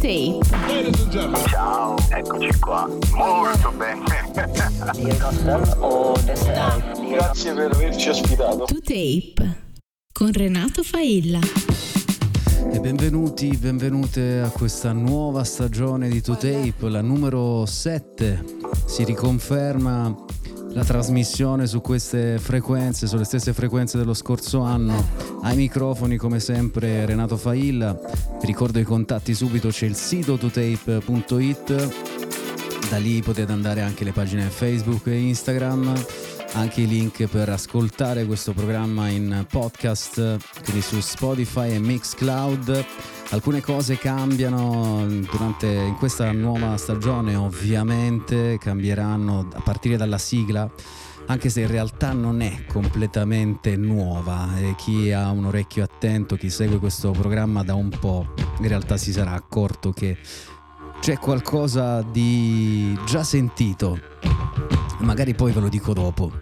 Tape. Ciao, eccoci qua. Molto bene. Grazie per averci ospitato. To Tape con Renato Failla. E benvenuti, benvenute a questa nuova stagione di To Tape, la numero 7. Si riconferma la trasmissione su queste frequenze, sulle stesse frequenze dello scorso anno. Ai microfoni come sempre Renato Failla. Vi ricordo i contatti subito, c'è il sito totape.it. Da lì potete andare anche le pagine Facebook e Instagram, anche i link per ascoltare questo programma in podcast, quindi su Spotify e Mixcloud. Alcune cose cambiano durante in questa nuova stagione, ovviamente cambieranno a partire dalla sigla, anche se in realtà non è completamente nuova e chi ha un orecchio attento, chi segue questo programma da un po', in realtà si sarà accorto che c'è qualcosa di già sentito. Magari poi ve lo dico dopo.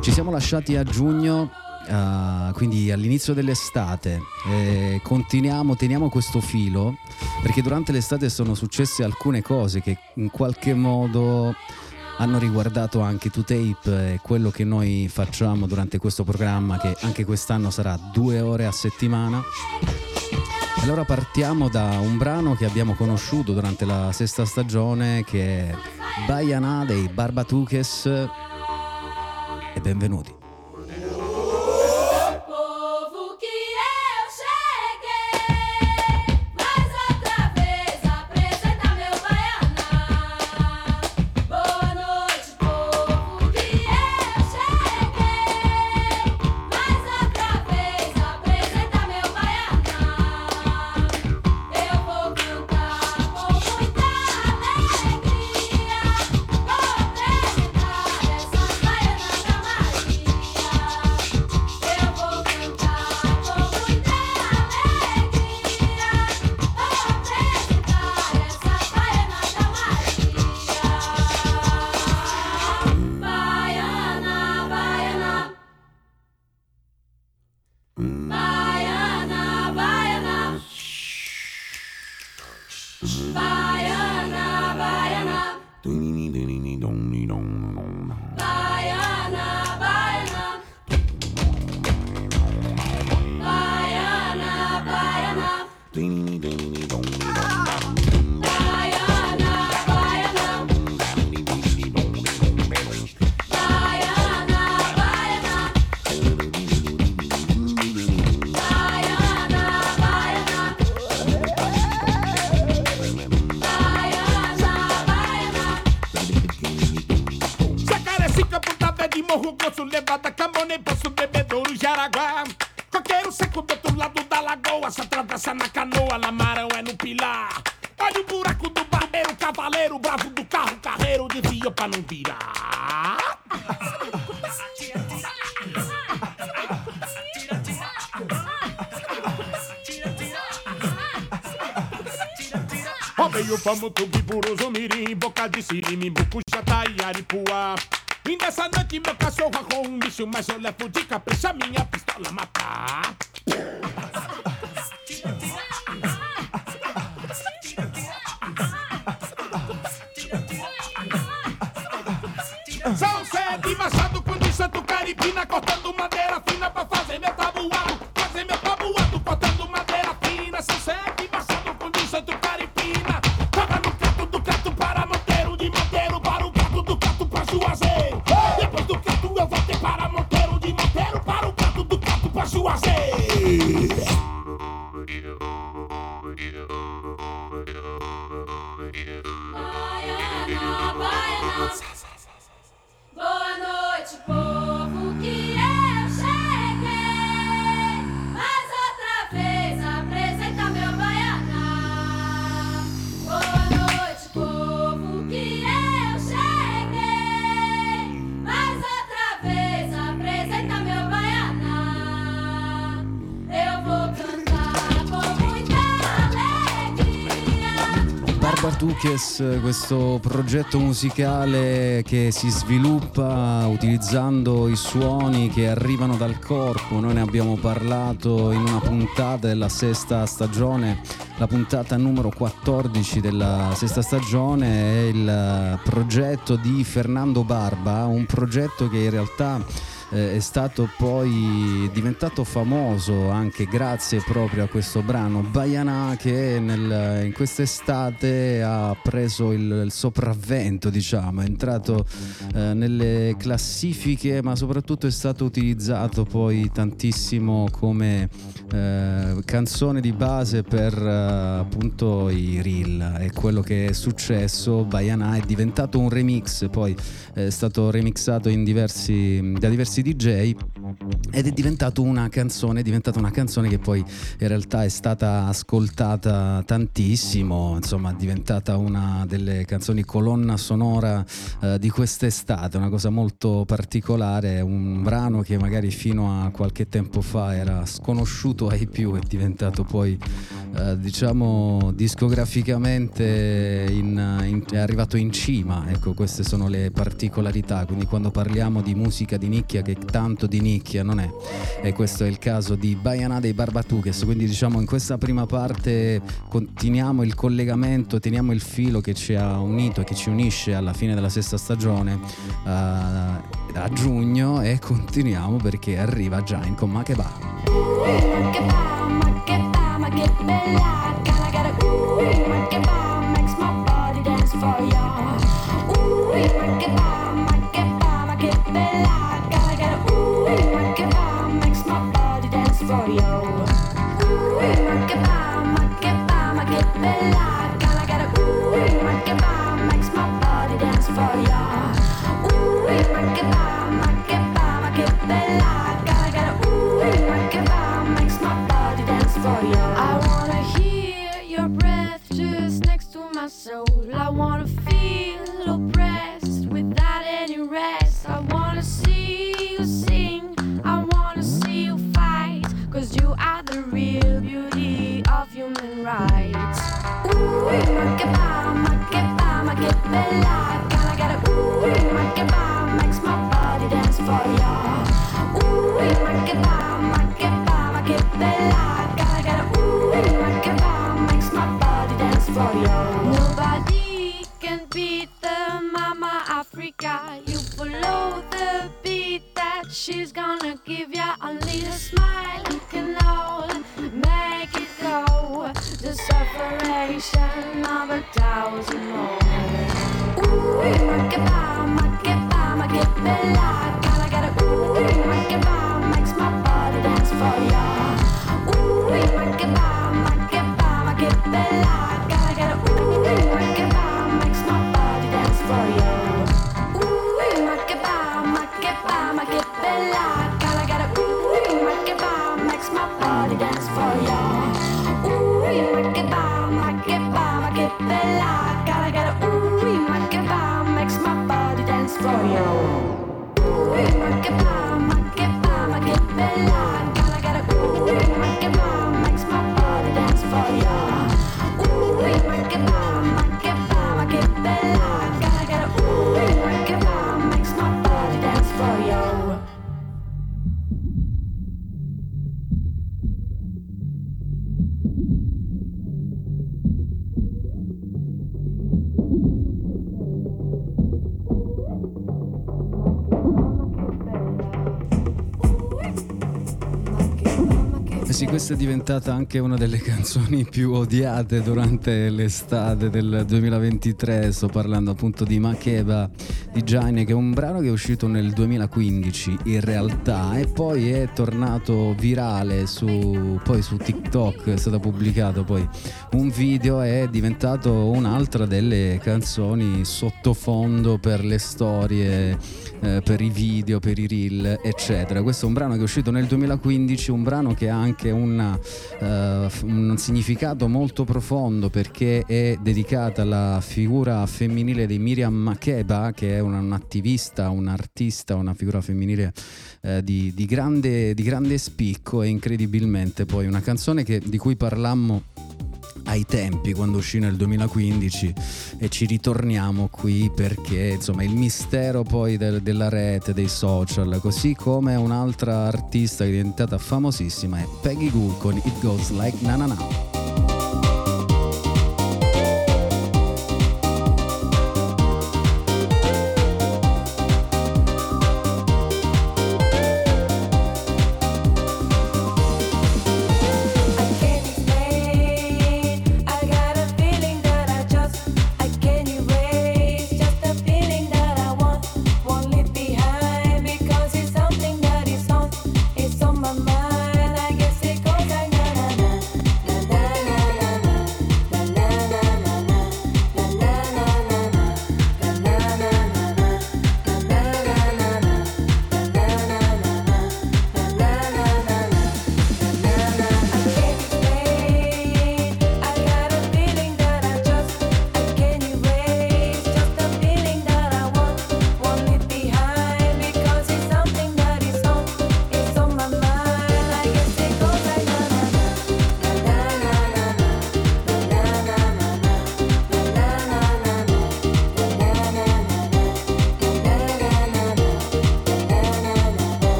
Ci siamo lasciati a giugno Uh, quindi all'inizio dell'estate eh, continuiamo, teniamo questo filo perché durante l'estate sono successe alcune cose che in qualche modo hanno riguardato anche 2Tape e quello che noi facciamo durante questo programma che anche quest'anno sarà due ore a settimana. Allora partiamo da un brano che abbiamo conosciuto durante la sesta stagione che è Baiana dei Barbatuques e benvenuti. Vamos tubi buruzo mirim, boca de siri, bucuxa, taiaripua. E nessa noite meu cachorro arrou um bicho, mas eu levo de capricha minha pistola matar. Barbatukes, questo progetto musicale che si sviluppa utilizzando i suoni che arrivano dal corpo. Noi ne abbiamo parlato in una puntata della sesta stagione, la puntata numero 14 della sesta stagione è il progetto di Fernando Barba, un progetto che in realtà eh, è stato poi diventato famoso anche grazie proprio a questo brano. Bayana che nel, in quest'estate ha preso il, il, sopravvento diciamo. È entrato eh, nelle classifiche ma soprattutto è stato utilizzato poi tantissimo come eh, canzone di base per eh, appunto i reel. È quello che è successo. Bayana è diventato un remix poi è stato remixato diversi, da diversi diversi DJ ed è diventato una canzone, è diventata una canzone che poi in realtà è stata ascoltata tantissimo, insomma è diventata una delle canzoni colonna sonora eh, di quest'estate, una cosa molto particolare, un brano che magari fino a qualche tempo fa era sconosciuto ai più, è diventato poi eh, diciamo discograficamente in, in, è arrivato in cima, ecco queste sono le particolarità, quindi quando parliamo di musica di nicchia che tanto di nicchia non è. E questo è il caso di Bayana dei Barbatuques. Quindi diciamo in questa prima parte continuiamo il collegamento, teniamo il filo che ci ha unito e che ci unisce alla fine della sesta stagione uh, a giugno e continuiamo perché arriva già in Comma che va. For questa è diventata anche una delle canzoni più odiate durante l'estate del 2023. Sto parlando appunto di Makeba di Jaine, che è un brano che è uscito nel 2015 in realtà e poi è tornato virale su, poi su TikTok, è stato pubblicato poi un video e è diventato un'altra delle canzoni sottofondo per le storie, eh, per i video, per i reel, eccetera. Questo è un brano che è uscito nel 2015, un brano che ha anche un una, uh, un significato molto profondo perché è dedicata alla figura femminile di Miriam Makeba, che è un'attivista, un'artista, una figura femminile uh, di, di, grande, di grande spicco e incredibilmente poi una canzone che, di cui parlammo ai tempi quando uscì nel 2015 e ci ritorniamo qui perché insomma il mistero poi del, della rete, dei social, così come un'altra artista diventata famosissima è Peggy Goo con It Goes Like Na Na Na.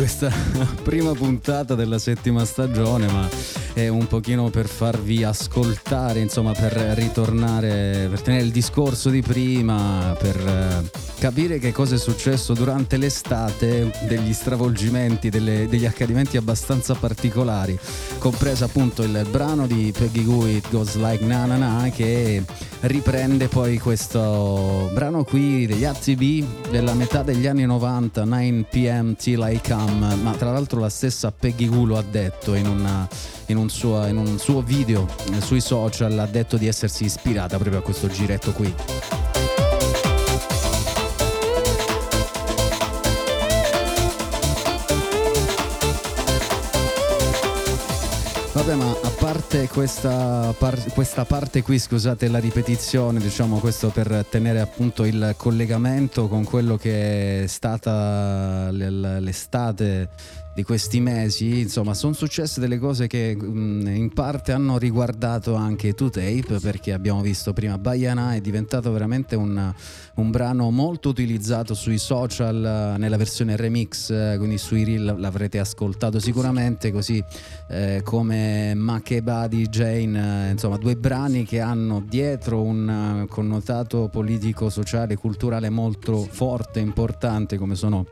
Questa prima puntata della settima stagione, ma è un pochino per farvi ascoltare, insomma, per ritornare, per tenere il discorso di prima, per eh, capire che cosa è successo durante l'estate, degli stravolgimenti, delle- degli accadimenti abbastanza particolari, compreso appunto il brano di Peggy Goo It Goes Like Na Na Na che riprende poi questo brano qui degli ATB della metà degli anni 90, 9 pm till I come, ma tra l'altro la stessa Peggy Goo lo ha detto in, una- in un suo, in un suo video eh, sui social, ha detto di essersi ispirata proprio a questo giretto qui. Vabbè, ma a parte questa, par- questa parte qui, scusate la ripetizione, diciamo questo per tenere appunto il collegamento con quello che è stata l- l'estate di questi mesi, insomma, sono successe delle cose che mh, in parte hanno riguardato anche 2Tape, perché abbiamo visto prima Baiana è diventato veramente un, un brano molto utilizzato sui social nella versione remix, quindi sui reel l'avrete ascoltato sicuramente, così eh, come Makeba di Jane, eh, insomma due brani che hanno dietro un eh, connotato politico, sociale, culturale molto forte, importante come sono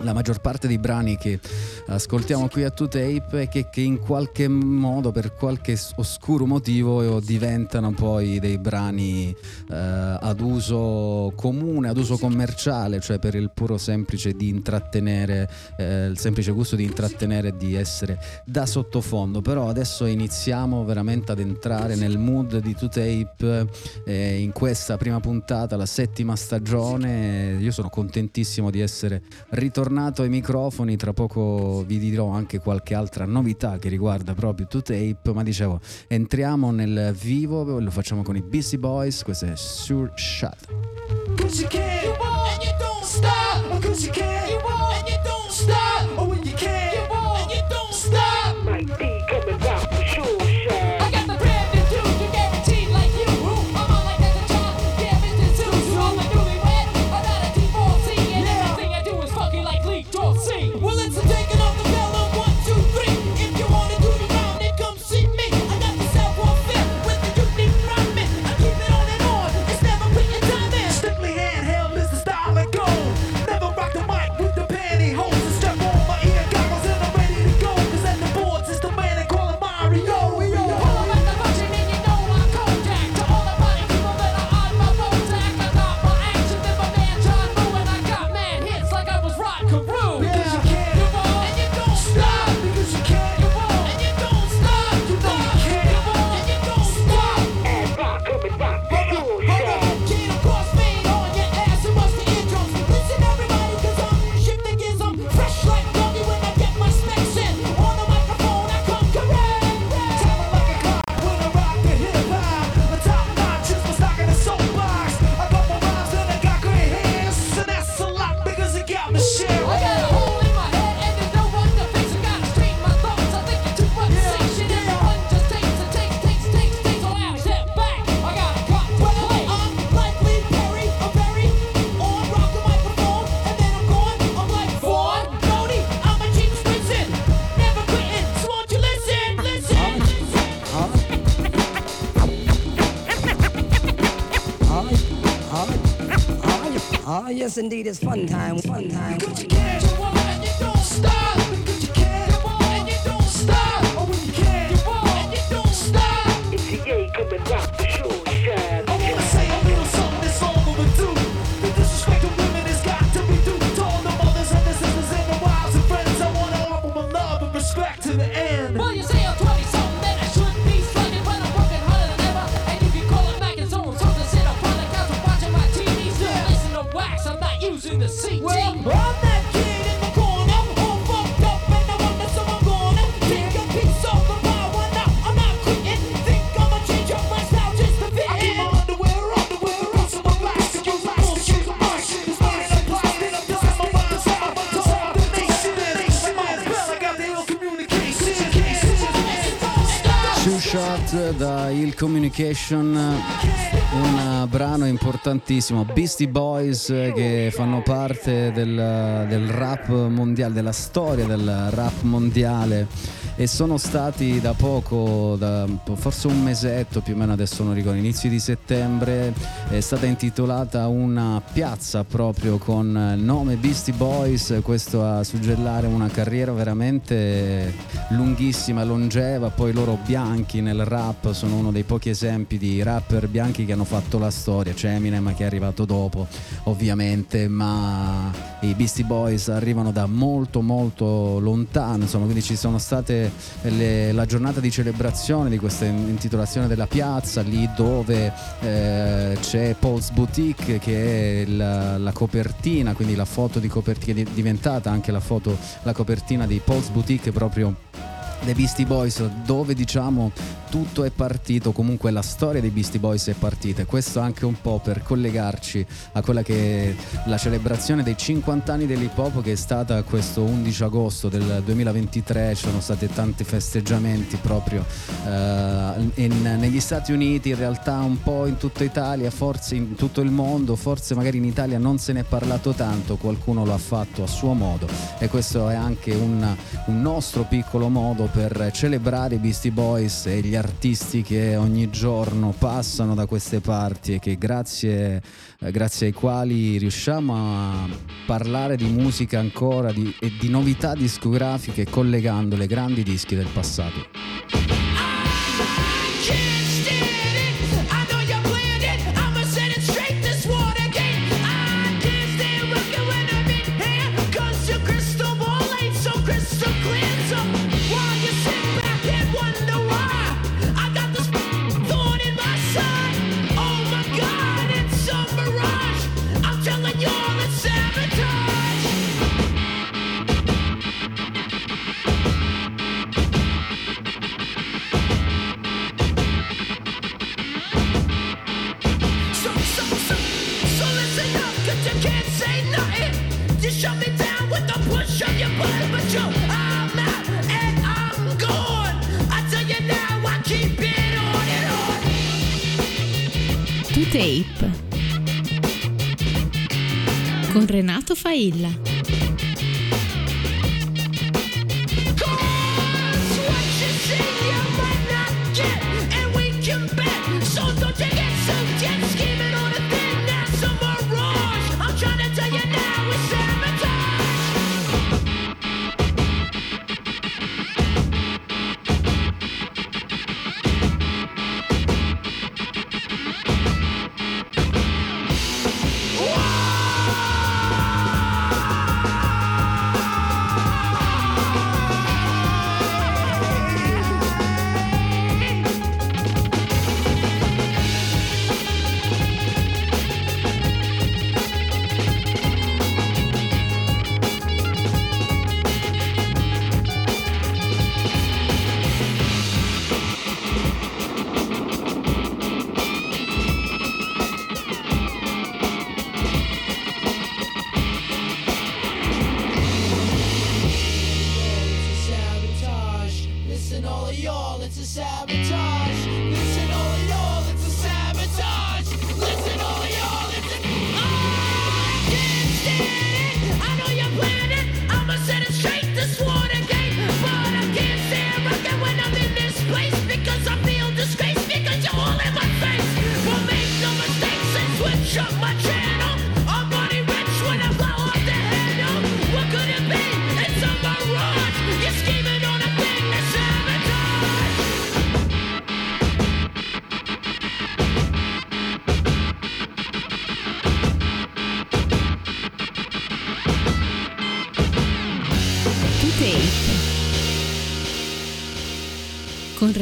la maggior parte dei brani che ascoltiamo qui a 2Tape e che, che in qualche modo, per qualche oscuro motivo, diventano poi dei brani eh, ad uso comune, ad uso commerciale, cioè per il puro semplice di intrattenere, eh, il semplice gusto di intrattenere e di essere da sottofondo. Però adesso iniziamo veramente ad entrare nel mood di 2Tape eh, in questa prima puntata, la settima stagione. Io sono contentissimo di essere ritornato ai microfoni, tra poco vi dirò anche qualche altra novità che riguarda proprio 2Tape, ma dicevo, entriamo nel vivo, lo facciamo con i Beastie Boys, questo è Sure Shot. Yes, indeed, it's fun time, fun time. Because you Communication, un eh, brano importantissimo. Beastie Boys eh, che fanno parte del, del rap mondiale, della storia del rap mondiale e sono stati da poco, da forse un mesetto più o meno adesso non ricordo, inizi di settembre, è stata intitolata una piazza proprio con il nome Beastie Boys, questo a suggellare una carriera veramente lunghissima, longeva, poi loro bianchi nel rap sono uno dei pochi esempi di rapper bianchi che hanno fatto la storia, c'è Eminem che è arrivato dopo ovviamente, ma i Beastie Boys arrivano da molto molto lontano, insomma, quindi ci sono state le- la giornata di celebrazione di questa intitolazione della piazza, lì dove eh, c'è Paul's Boutique che è la, la copertina, quindi la foto di copertina, è diventata anche la foto, la copertina di Paul's Boutique proprio dei Beastie Boys dove diciamo tutto è partito comunque la storia dei Beastie Boys è partita e questo anche un po' per collegarci a quella che è la celebrazione dei 50 anni dell'hip hop che è stata questo 11 agosto del 2023 ci sono stati tanti festeggiamenti proprio eh, in- negli Stati Uniti in realtà un po' in tutta Italia forse in tutto il mondo forse magari in Italia non se ne è parlato tanto qualcuno lo ha fatto a suo modo e questo è anche un, un nostro piccolo modo per celebrare i Beastie Boys e gli artisti che ogni giorno passano da queste parti e che grazie, eh, grazie ai quali riusciamo a parlare di musica ancora di- e di novità discografiche collegando le grandi dischi del passato.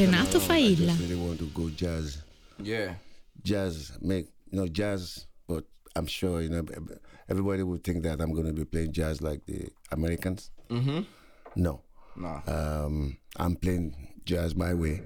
Renato Failla. really want to go jazz. Yeah. Jazz, make you know jazz, but I'm sure you know everybody would think that I'm going to be playing jazz like the Americans. Mm-hmm. No, Nah. um, I'm playing jazz my way.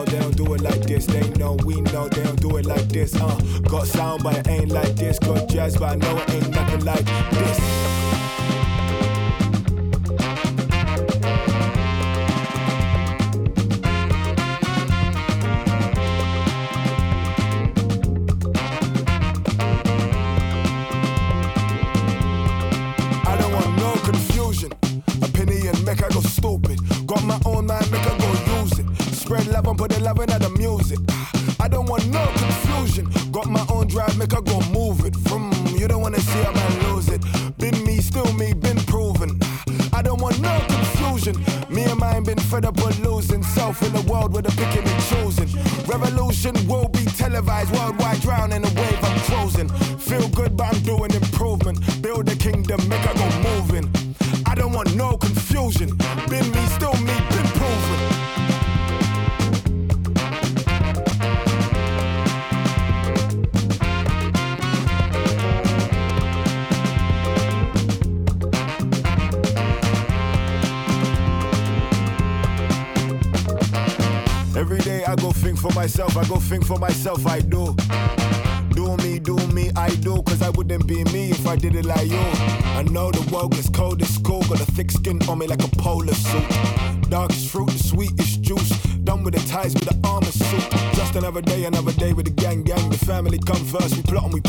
know they don't do it like this. They know we know they don't do it like this. Uh, got sound, but it ain't like this. Got jazz, but I know it ain't nothing like this.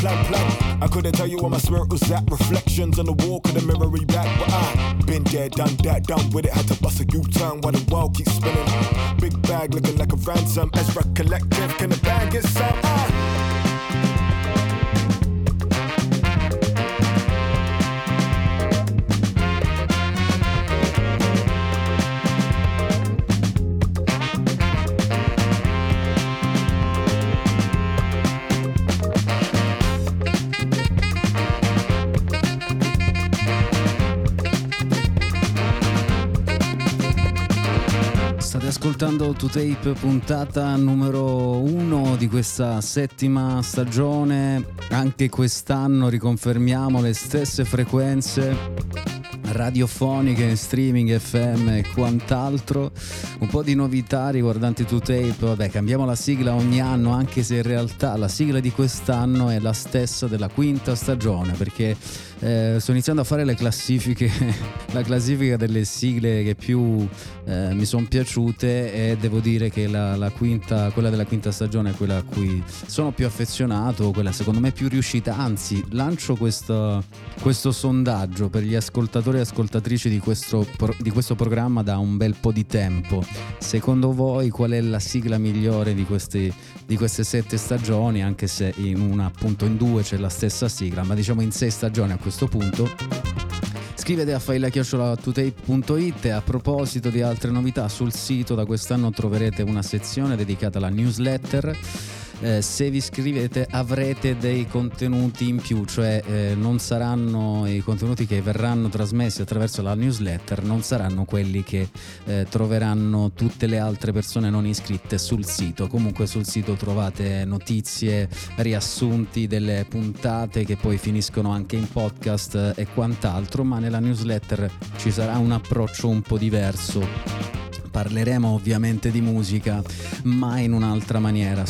I couldn't tell you where my spirit was at. Reflections on the wall, could the mirror back, but I been there, done that, done with it. Had to bust a U-turn while the world keeps spinning. Big bag looking like a ransom. Ezra To Tape puntata numero uno di questa settima stagione. Anche quest'anno riconfermiamo le stesse frequenze radiofoniche, streaming, FM e quant'altro. Un po' di novità riguardanti To Tape. Vabbè, cambiamo la sigla ogni anno, anche se in realtà la sigla di quest'anno è la stessa della quinta stagione, perché eh, sto iniziando a fare le classifiche, la classifica delle sigle che più eh, mi sono piaciute e devo dire che la, la quinta, quella della quinta stagione è quella a cui sono più affezionato, quella secondo me più riuscita, anzi lancio questo, questo sondaggio per gli ascoltatori e ascoltatrici di questo, di questo programma da un bel po' di tempo. Secondo voi qual è la sigla migliore di, questi, di queste sette stagioni, anche se in una appunto in due c'è la stessa sigla, ma diciamo in sei stagioni a questo punto? Scrivete a failachiocciolatotape.it e a proposito di altre novità sul sito da quest'anno troverete una sezione dedicata alla newsletter. Eh, se vi iscrivete avrete dei contenuti in più, cioè eh, non saranno i contenuti che verranno trasmessi attraverso la newsletter, non saranno quelli che eh, troveranno tutte le altre persone non iscritte sul sito. Comunque sul sito trovate notizie, riassunti delle puntate che poi finiscono anche in podcast eh, e quant'altro, ma nella newsletter ci sarà un approccio un po' diverso parleremo ovviamente di musica, ma in un'altra maniera,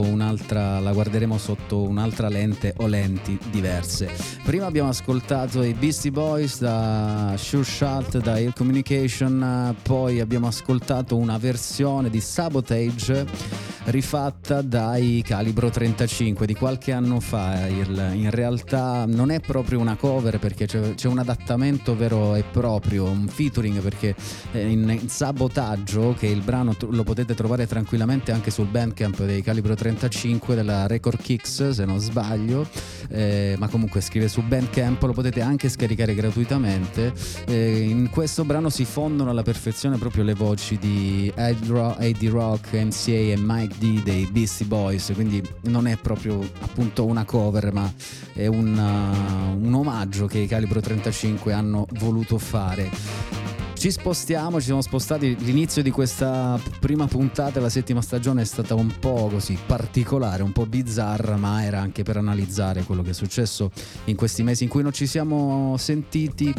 un'altra, la guarderemo sotto un'altra lente o lenti diverse. Prima abbiamo ascoltato i Beastie Boys da Sure Shot, da Air Communication, poi abbiamo ascoltato una versione di Sabotage rifatta dai Calibro 35 di qualche anno fa. Il- in realtà non è proprio una cover perché c'è, c'è un adattamento vero e proprio, un featuring perché in, Sabotaggio, che il brano lo potete trovare tranquillamente anche sul bandcamp dei Calibro 35 della Record Kicks se non sbaglio, eh, ma comunque scrive su bandcamp, lo potete anche scaricare gratuitamente. Eh, in questo brano si fondono alla perfezione proprio le voci di Ed Ro- Rock, MCA e Mike D dei Beastie Boys, quindi non è proprio appunto una cover, ma è un, uh, un omaggio che i Calibro 35 hanno voluto fare. Ci spostiamo, ci siamo spostati. L'inizio di questa prima puntata della settima stagione è stata un po' così particolare, un po' bizzarra, ma era anche per analizzare quello che è successo in questi mesi in cui non ci siamo sentiti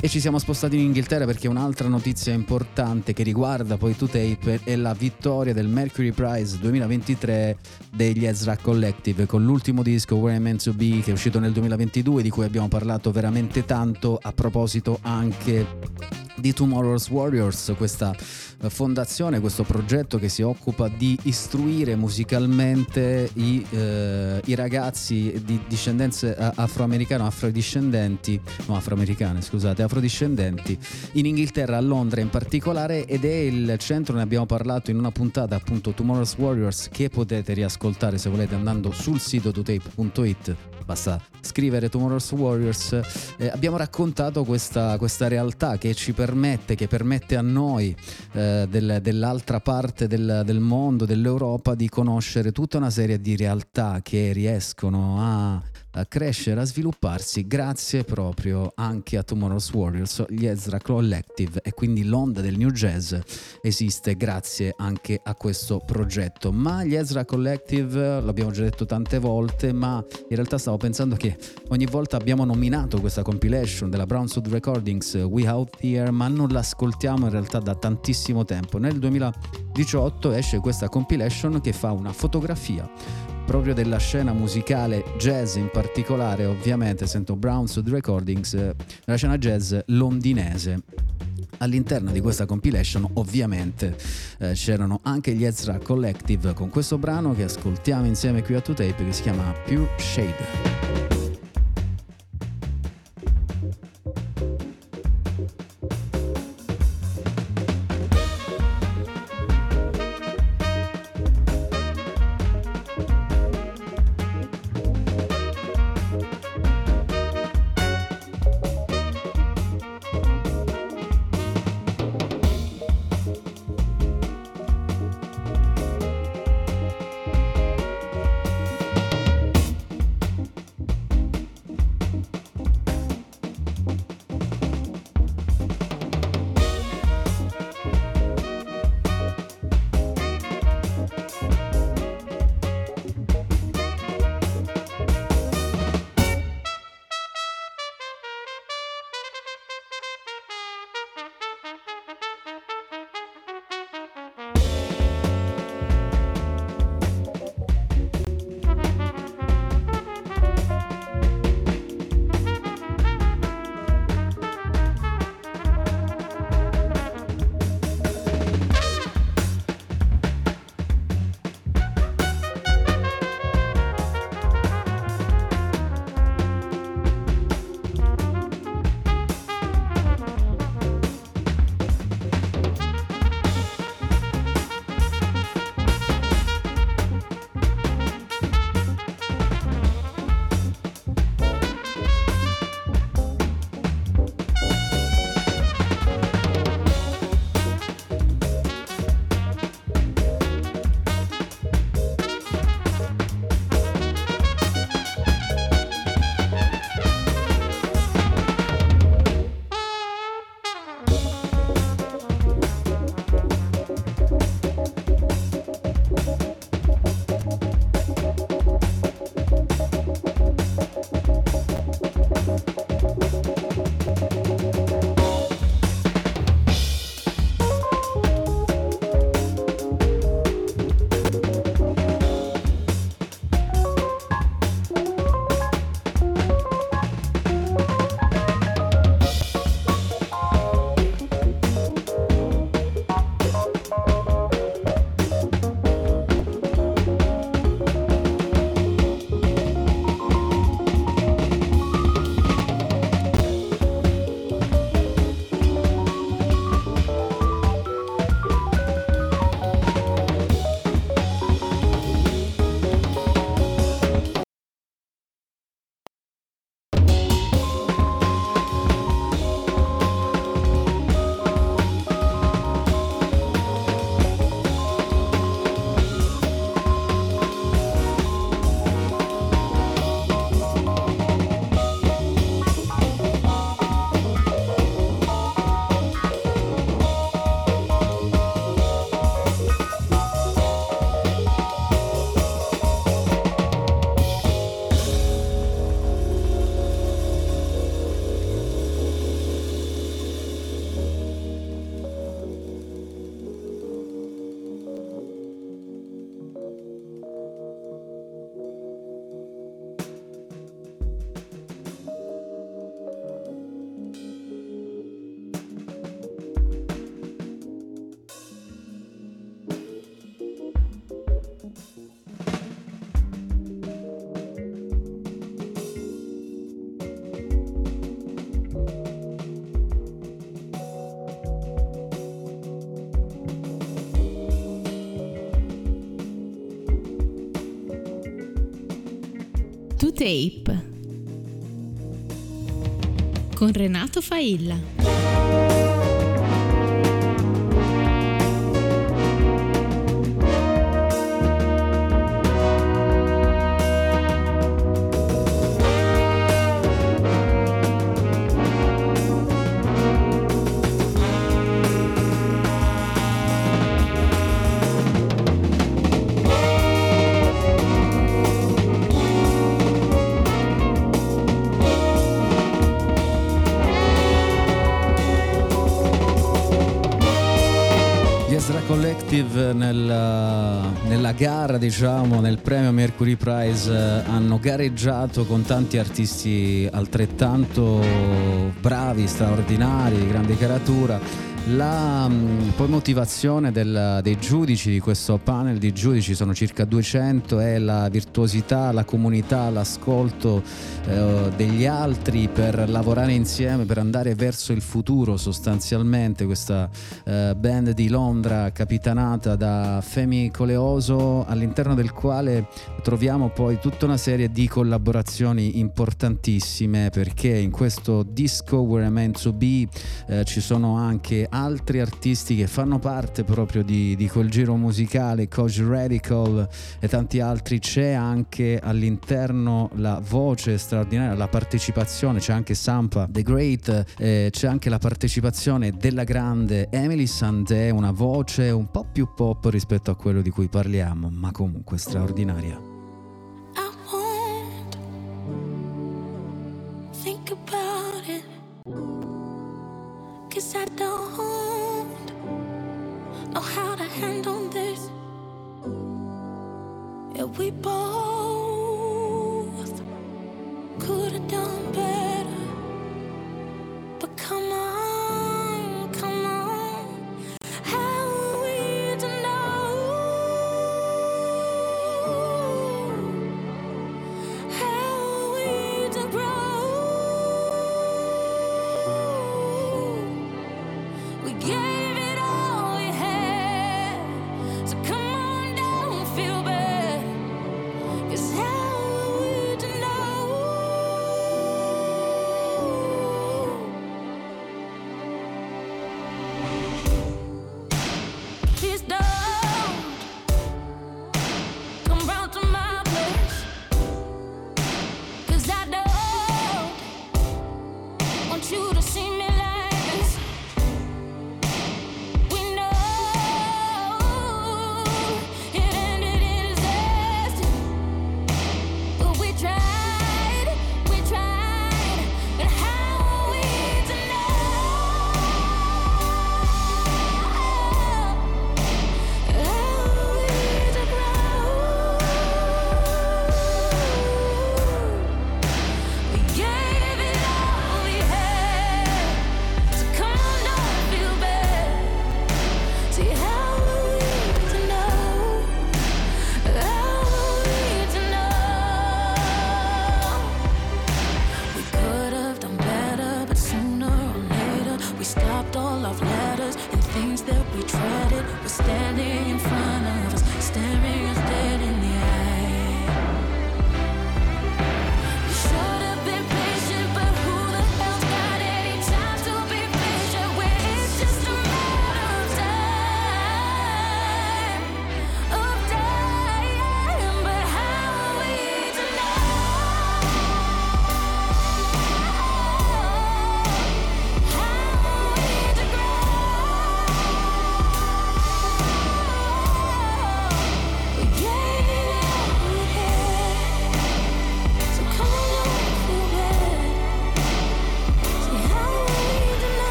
e ci siamo spostati in Inghilterra perché un'altra notizia importante che riguarda poi 2Tape è la vittoria del Mercury Prize 2023 degli Ezra Collective con l'ultimo disco Where I Meant to Be che è uscito nel 2022 di cui abbiamo parlato veramente tanto a proposito anche di Tomorrow's Warriors, questa fondazione, questo progetto che si occupa di istruire musicalmente i, eh, i ragazzi di discendenze afroamericane, afrodiscendenti, no afroamericane scusate, afrodiscendenti in Inghilterra, a Londra in particolare ed è il centro, ne abbiamo parlato in una puntata appunto Tomorrow's Warriors che potete riascoltare se volete andando sul sito totape.it basta scrivere Tomorrow's Warriors, eh, abbiamo raccontato questa, questa, realtà che ci permette, che permette a noi eh, del, dell'altra parte del, del, mondo, dell'Europa, di conoscere tutta una serie di realtà che riescono a a crescere, a svilupparsi grazie proprio anche a Tomorrow's Warriors, gli Ezra Collective e quindi l'onda del New Jazz esiste grazie anche a questo progetto. Ma gli Ezra Collective, l'abbiamo già detto tante volte, ma in realtà stavo pensando che ogni volta abbiamo nominato questa compilation della Brown Suit Recordings We Out Here, ma non l'ascoltiamo in realtà da tantissimo tempo. Nel 2018 esce questa compilation che fa una fotografia proprio della scena musicale jazz in particolare, ovviamente sento Brown Suit Recordings, eh, la scena jazz londinese. All'interno di questa compilation ovviamente eh, c'erano anche gli Ezra Collective con questo brano che ascoltiamo insieme qui a 2Tape che si chiama Pure Shade. To Tape con Renato Failla. Collective nella, nella gara, diciamo, nel premio Mercury Prize eh, hanno gareggiato con tanti artisti altrettanto bravi, straordinari, di grande caratura. La mh, poi motivazione del- dei giudici di questo panel di giudici sono circa 200 è la virtuosità, la comunità, l'ascolto eh, degli altri per lavorare insieme, per andare verso il futuro sostanzialmente. Questa eh, band di Londra capitanata da Femi Coleoso all'interno del quale troviamo poi tutta una serie di collaborazioni importantissime perché in questo disco Where I Meant to Be eh, ci sono anche altri artisti che fanno parte proprio di, di quel giro musicale, Coach Radical e tanti altri. C'è anche all'interno la voce straordinaria, la partecipazione, c'è anche Sampa The Great, eh, c'è anche la partecipazione della grande Emily Sandé, una voce un po' più pop rispetto a quello di cui parliamo, ma comunque straordinaria. Know how to handle this. Yeah, we both could have done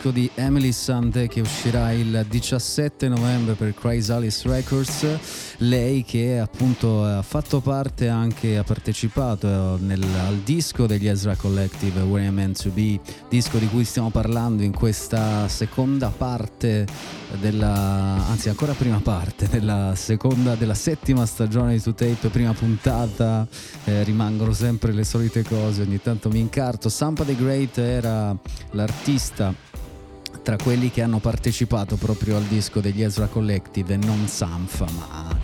disco di Emily Sandé che uscirà il 17 novembre per Chrysalis Records. Lei che appunto ha fatto parte anche, ha partecipato nel- al disco degli Ezra Collective Where I Meant to Be, disco di cui stiamo parlando in questa seconda parte della, anzi ancora prima parte della seconda, della settima stagione di 2Tape, prima puntata, eh, rimangono sempre le solite cose, ogni tanto mi incarto. Sampa the Great era l'artista tra quelli che hanno partecipato proprio al disco degli Ezra Collective e non Sanfa, ma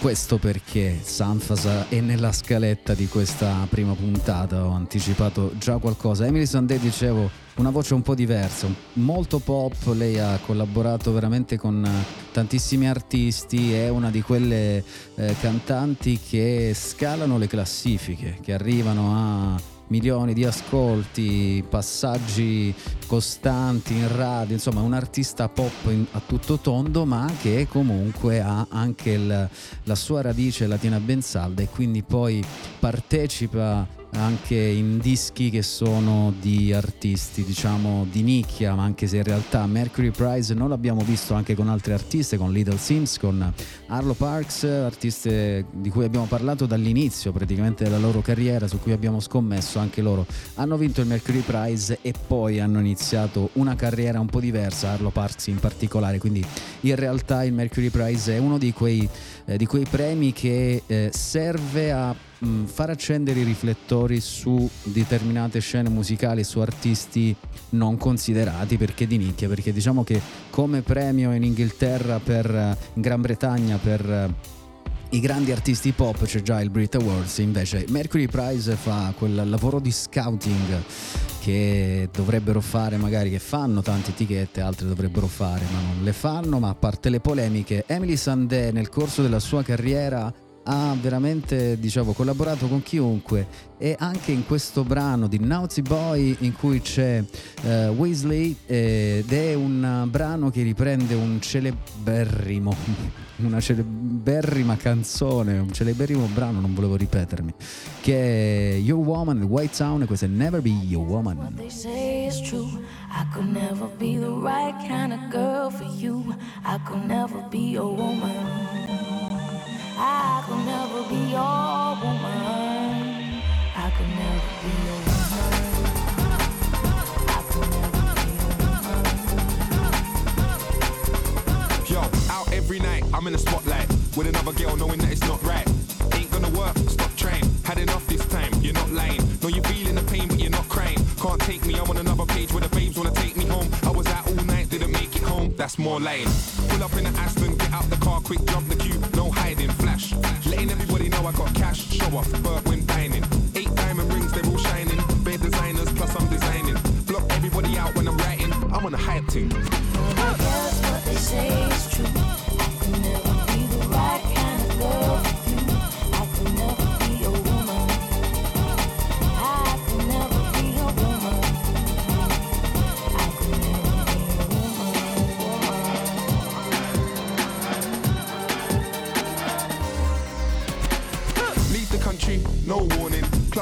questo perché Sanfa sa- è nella scaletta di questa prima puntata, ho anticipato già qualcosa. Emily Sandé dicevo una voce un po' diversa, molto pop, lei ha collaborato veramente con tantissimi artisti, è una di quelle eh, cantanti che scalano le classifiche, che arrivano a milioni di ascolti, passaggi costanti in radio, insomma un artista pop in- a tutto tondo ma che comunque ha anche il- la sua radice latina ben salda e quindi poi partecipa anche in dischi che sono di artisti diciamo di nicchia ma anche se in realtà Mercury Prize non l'abbiamo visto anche con altre artiste con Little Sims con Arlo Parks artiste di cui abbiamo parlato dall'inizio praticamente della loro carriera su cui abbiamo scommesso anche loro. Hanno vinto il Mercury Prize e poi hanno iniziato una carriera un po' diversa Arlo Parks in particolare. Quindi in realtà il Mercury Prize è uno di quei, eh, di quei premi che eh, serve a mh, far accendere i riflettori su determinate scene musicali, su artisti non considerati perché di nicchia, perché diciamo che come premio in Inghilterra per eh, in Gran Bretagna per eh, i grandi artisti pop c'è già il Brit Awards, invece Mercury Prize fa quel lavoro di scouting che dovrebbero fare magari, che fanno tante etichette, altre dovrebbero fare, ma non le fanno, ma a parte le polemiche, Emily Sandé nel corso della sua carriera ha veramente diciamo, collaborato con chiunque e anche in questo brano di Naughty Boy in cui c'è eh, Weasley eh, ed è un brano che riprende un celeberrimo una celeberrima canzone un celeberrimo brano non volevo ripetermi che è Your Woman di White Town e questo è Never Be Your Woman They say it's true. I could never be the right kind of girl for you. I could never be your woman. I could never be your woman. I could never be your woman. Yo, out every night, I'm in the spotlight with another girl knowing that it's not right. Ain't gonna work, stop trying. Had enough this time, you're not lying. That's more lying. Pull up in the Aston, get out the car, quick jump the queue, no hiding, flash. Letting everybody know I got cash, show off, Bert when dining. Eight diamond rings, they're all shining. Bare designers, plus I'm designing. Block everybody out when I'm writing, I'm on a hype team.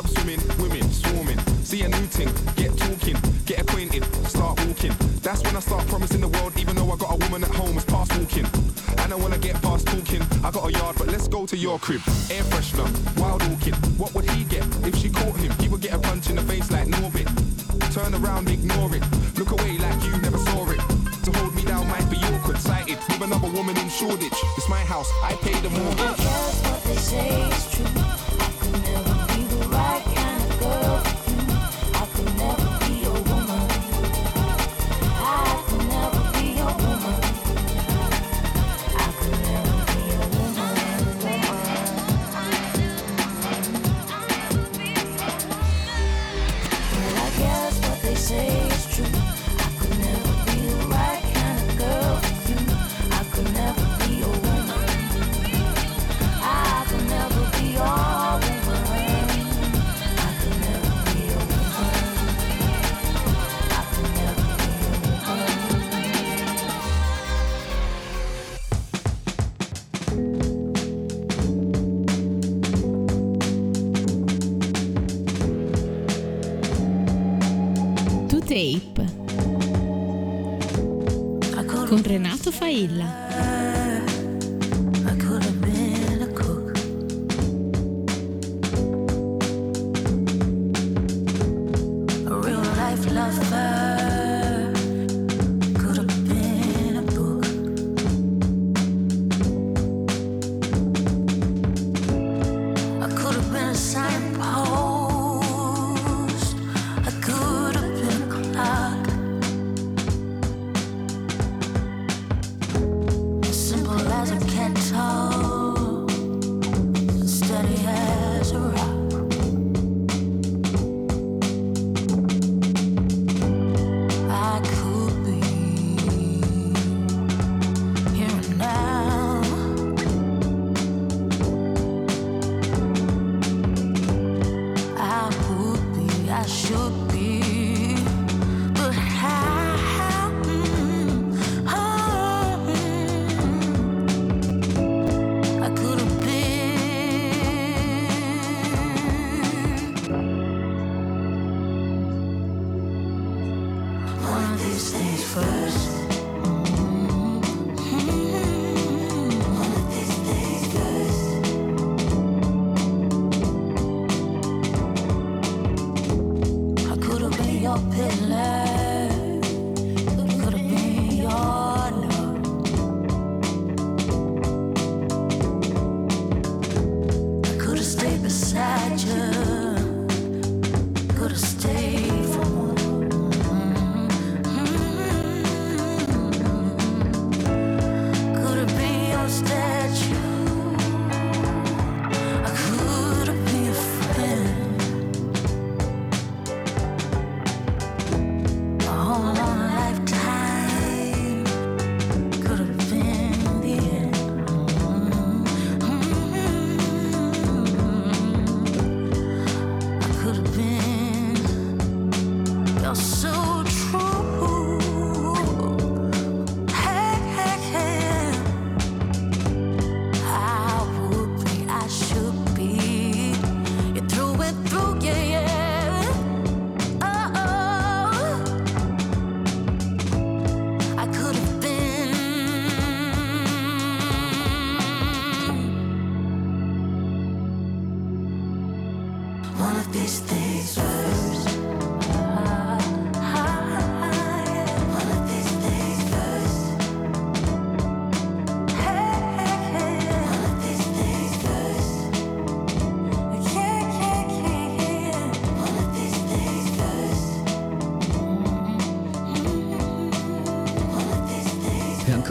Club swimming, women swarming. See a new thing, get talking, get acquainted, start walking. That's when I start promising the world, even though I got a woman at home, it's past walking. And I wanna get past talking. I got a yard, but let's go to your crib. Air freshener, wild orchid. What would he get if she caught him? He would get a punch in the face like Norbit. Turn around, ignore it. Look away like you never saw it. To hold me down might be awkward, sighted. With another woman in Shoreditch. It's my house, I pay the mortgage.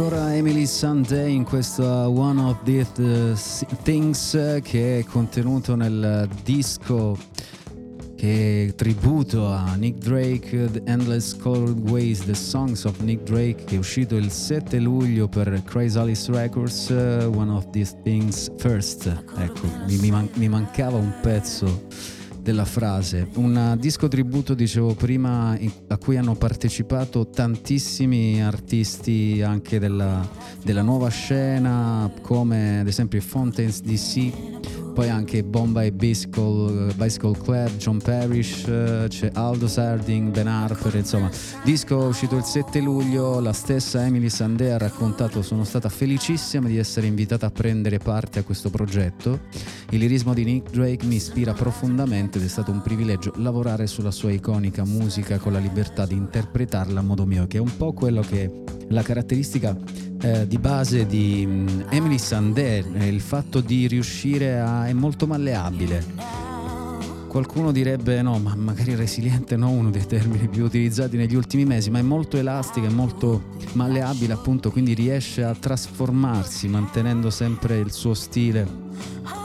Ancora Emily Sunday in questa One of These uh, Things eh, che è contenuto nel disco che è tributo a Nick Drake, The Endless Colored Ways, The Songs of Nick Drake, che è uscito il 7 luglio per Chrysalis Records, eh, One of These Things First. Ecco, mi, mi man- mi mancava un pezzo della frase. Un uh, disco tributo, dicevo prima, a cui hanno partecipato tantissimi artisti anche della, della nuova scena, come ad esempio i Fountains DC, poi anche Bombay Bicycle, Bicycle Club, John Parrish, eh, c'è Aldo Sarding, Ben Harper, insomma, disco uscito il 7 luglio, la stessa Emily Sandé ha raccontato sono stata felicissima di essere invitata a prendere parte a questo progetto, il lirismo di Nick Drake mi ispira profondamente ed è stato un privilegio lavorare sulla sua iconica musica con la libertà di interpretarla a modo mio, che è un po' quello che è la caratteristica eh, di base di mm, Emily Sandé, eh, il fatto di riuscire a... è molto malleabile. Qualcuno direbbe no, ma magari resiliente no, uno dei termini più utilizzati negli ultimi mesi, ma è molto elastica, è molto malleabile appunto, quindi riesce a trasformarsi mantenendo sempre il suo stile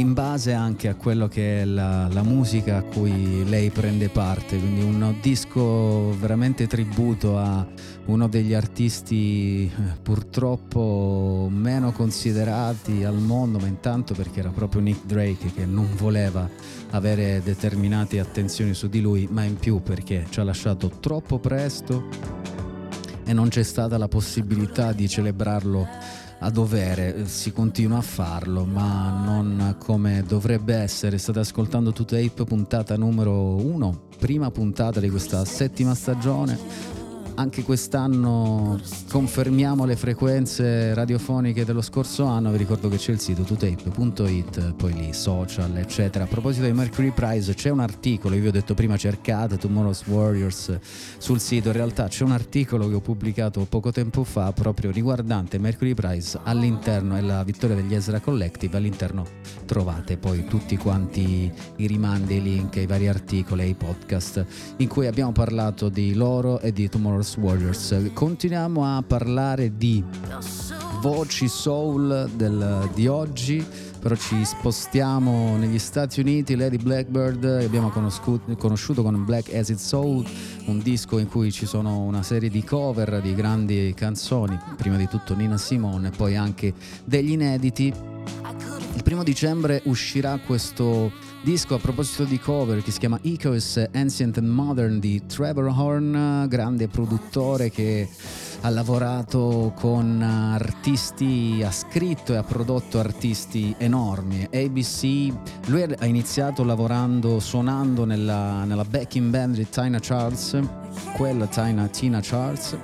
in base anche a quello che è la, la musica a cui lei prende parte, quindi un disco veramente tributo a uno degli artisti eh, purtroppo meno considerati al mondo, ma intanto perché era proprio Nick Drake che non voleva avere determinate attenzioni su di lui, ma in più perché ci ha lasciato troppo presto e non c'è stata la possibilità di celebrarlo a dovere, si continua a farlo, ma non come dovrebbe essere. State ascoltando To Tape, puntata numero 1, prima puntata di questa settima stagione. Anche quest'anno confermiamo le frequenze radiofoniche dello scorso anno. Vi ricordo che c'è il sito totape.it, poi lì social, eccetera. A proposito di Mercury Prize, c'è un articolo. Io vi ho detto prima cercate Tomorrow's Warriors sul sito. In realtà c'è un articolo che ho pubblicato poco tempo fa proprio riguardante Mercury Prize all'interno e la vittoria degli Ezra Collective. All'interno trovate poi tutti quanti i rimandi, i link, i vari articoli, i podcast in cui abbiamo parlato di loro e di Tomorrow's Warriors. Continuiamo a parlare di voci soul del- di oggi, però ci spostiamo negli Stati Uniti, Lady Blackbird, abbiamo conosciuto con Black Acid Soul, un disco in cui ci sono una serie di cover di grandi canzoni, prima di tutto Nina Simone, e poi anche degli inediti. Il primo dicembre uscirà questo Disco a proposito di cover che si chiama Ecos Ancient and Modern di Trevor Horn, grande produttore che ha lavorato con artisti, ha scritto e ha prodotto artisti enormi. ABC, lui ha iniziato lavorando, suonando nella, nella backing band di Tina Charles, quella Tina, Tina Charles.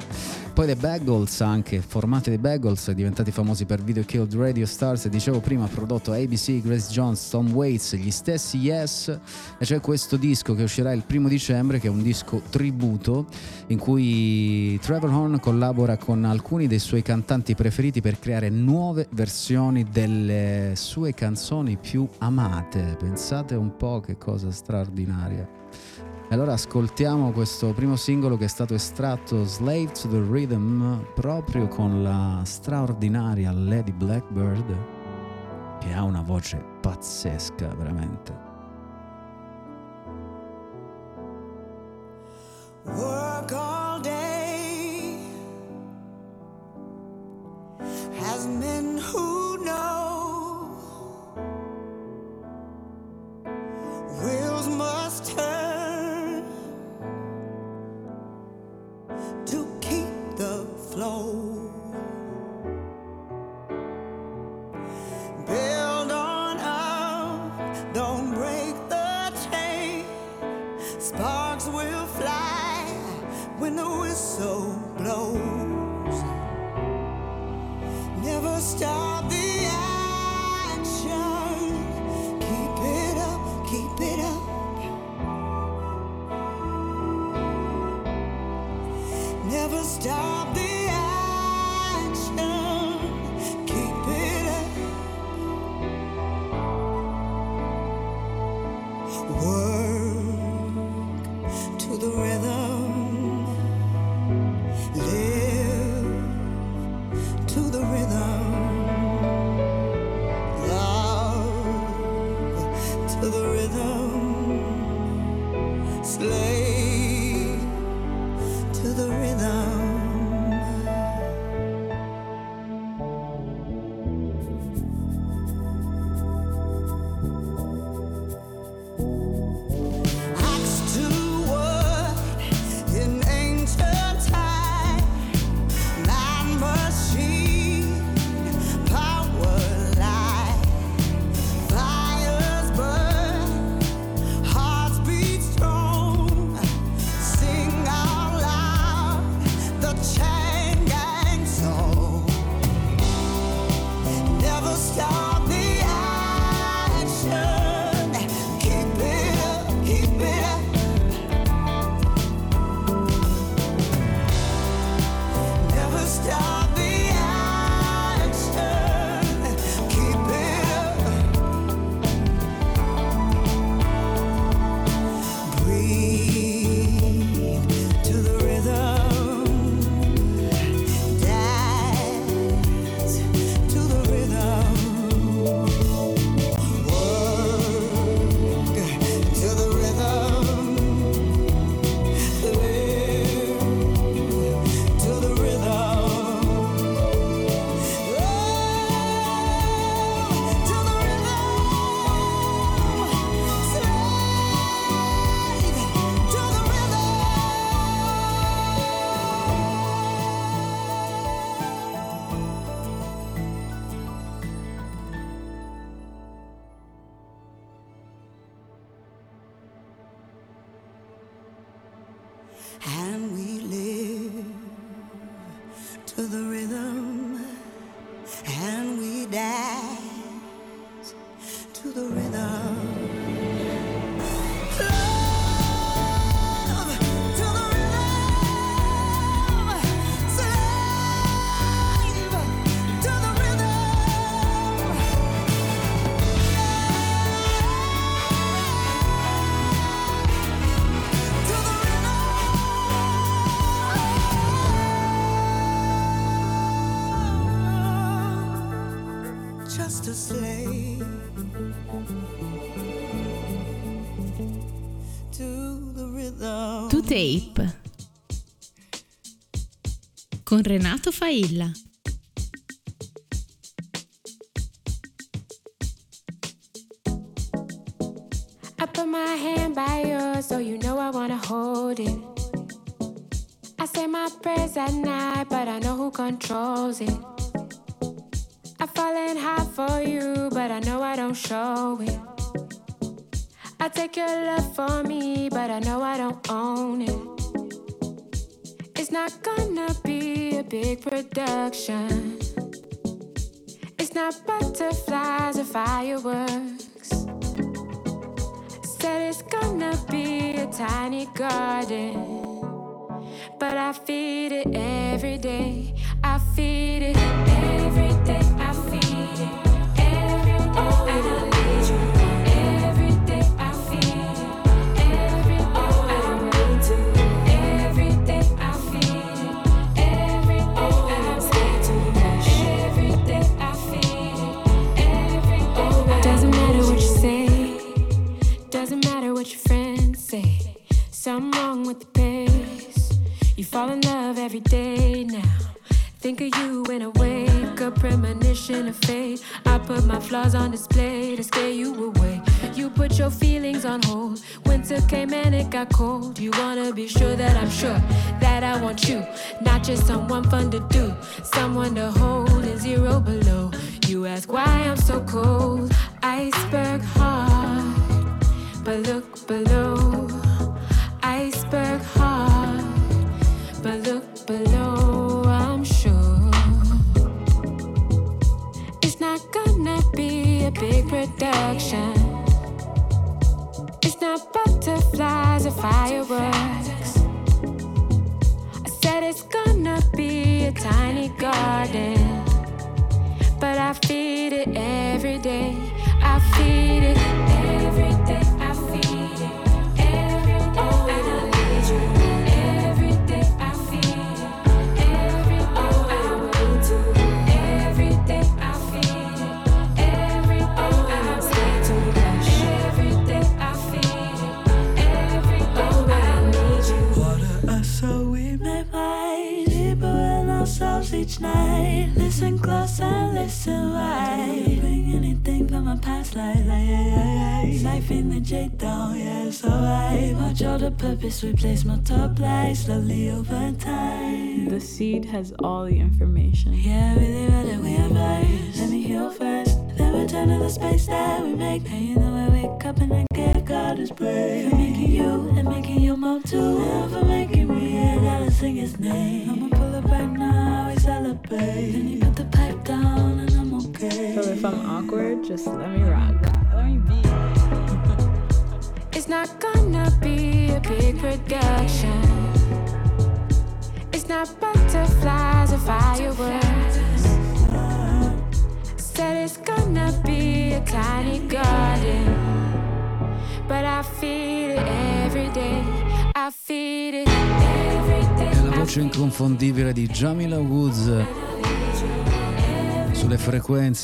Poi The Bagels anche, formati dei Bagels, diventati famosi per Video Killed Radio Stars, dicevo prima, prodotto ABC, Grace Jones, Tom Waits, gli stessi Yes, e c'è questo disco che uscirà il primo dicembre, che è un disco tributo, in cui Trevor Horn collabora con alcuni dei suoi cantanti preferiti per creare nuove versioni delle sue canzoni più amate. Pensate un po' che cosa straordinaria. E allora ascoltiamo questo primo singolo che è stato estratto Slave to the Rhythm proprio con la straordinaria Lady Blackbird che ha una voce pazzesca veramente. Work all day has men who know wheels must turn Never con Renato Failla. cold. You wanna be sure that I'm sure that I want you. Not just someone fun to do, someone to hold in zero below. You ask why I'm so cold.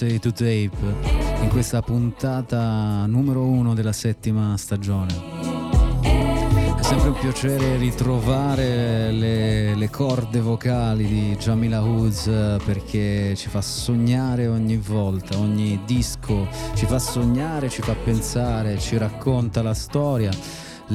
Odyssey to Tape in questa puntata numero uno della settima stagione. È sempre un piacere ritrovare le, le corde vocali di Jamila Hoods eh, perché ci fa sognare ogni volta, ogni disco, ci fa sognare, ci fa pensare, ci racconta la storia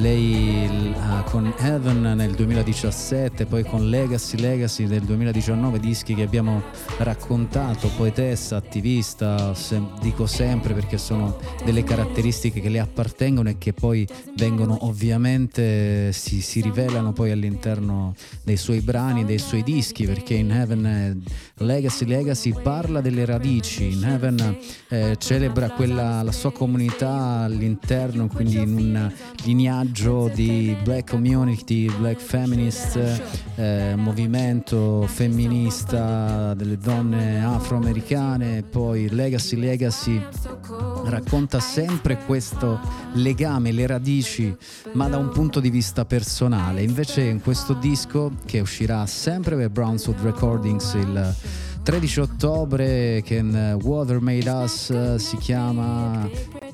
lei ah, con Heaven nel 2017, poi con Legacy Legacy nel 2019, dischi che abbiamo raccontato, poetessa, attivista, se, dico sempre perché sono delle caratteristiche che le appartengono e che poi vengono ovviamente, si, si rivelano poi all'interno dei suoi brani, dei suoi dischi, perché in Heaven eh, Legacy Legacy parla delle radici, in Heaven eh, celebra quella, la sua comunità all'interno, quindi in un lineaggio omaggio di black community, black feminist, eh, movimento femminista delle donne afroamericane, poi Legacy Legacy racconta sempre questo legame, le radici, ma da un punto di vista personale. Invece in questo disco che uscirà sempre per Brownswood Recordings il 13 ottobre, Can Water Made Us si chiama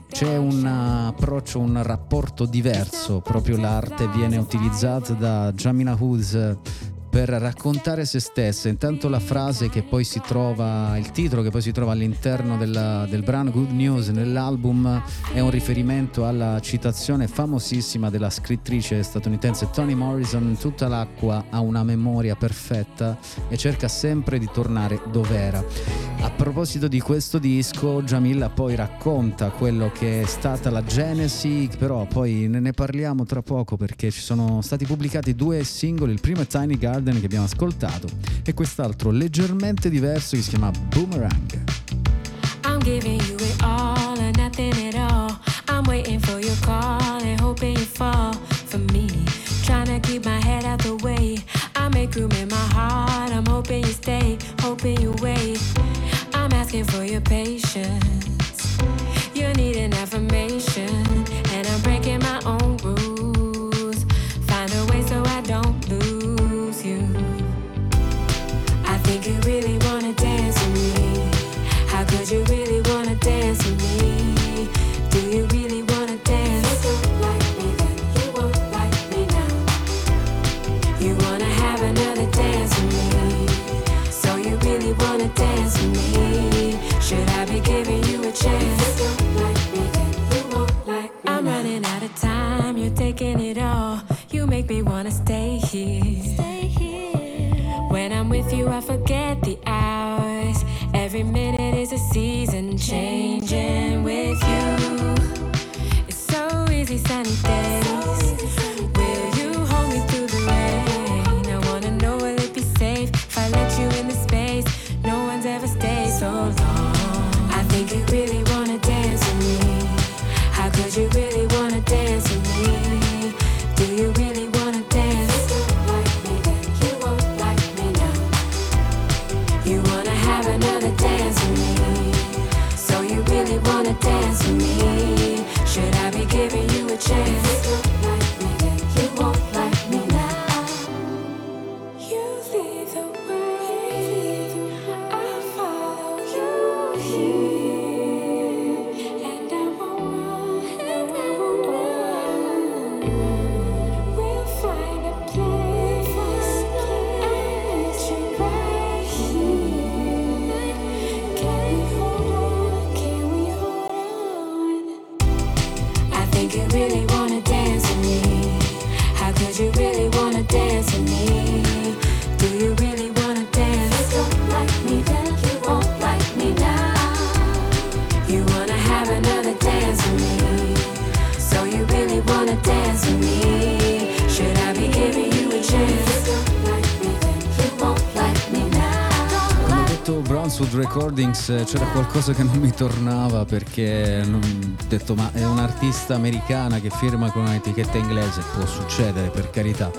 c'è un eh, approccio, un rapporto diverso, proprio l'arte viene utilizzata da Jamina Hoods per raccontare se stessa. Intanto la frase che poi si trova, il titolo che poi si trova all'interno della- del brano Good News nell'album è un riferimento alla citazione famosissima della scrittrice statunitense Toni Morrison, tutta l'acqua ha una memoria perfetta e cerca sempre di tornare dov'era. A proposito di questo disco, Jamila poi racconta quello che è stata la genesi, però poi ne parliamo tra poco perché ci sono stati pubblicati due singoli, il primo è Tiny Garden che abbiamo ascoltato e quest'altro leggermente diverso che si chiama Boomerang. I'm giving you it all or nothing at all. I'm waiting for your call and hoping you fall Brownswood Recordings eh, c'era qualcosa che non mi tornava perché ho detto ma è un'artista americana che firma con un'etichetta inglese, può succedere per carità,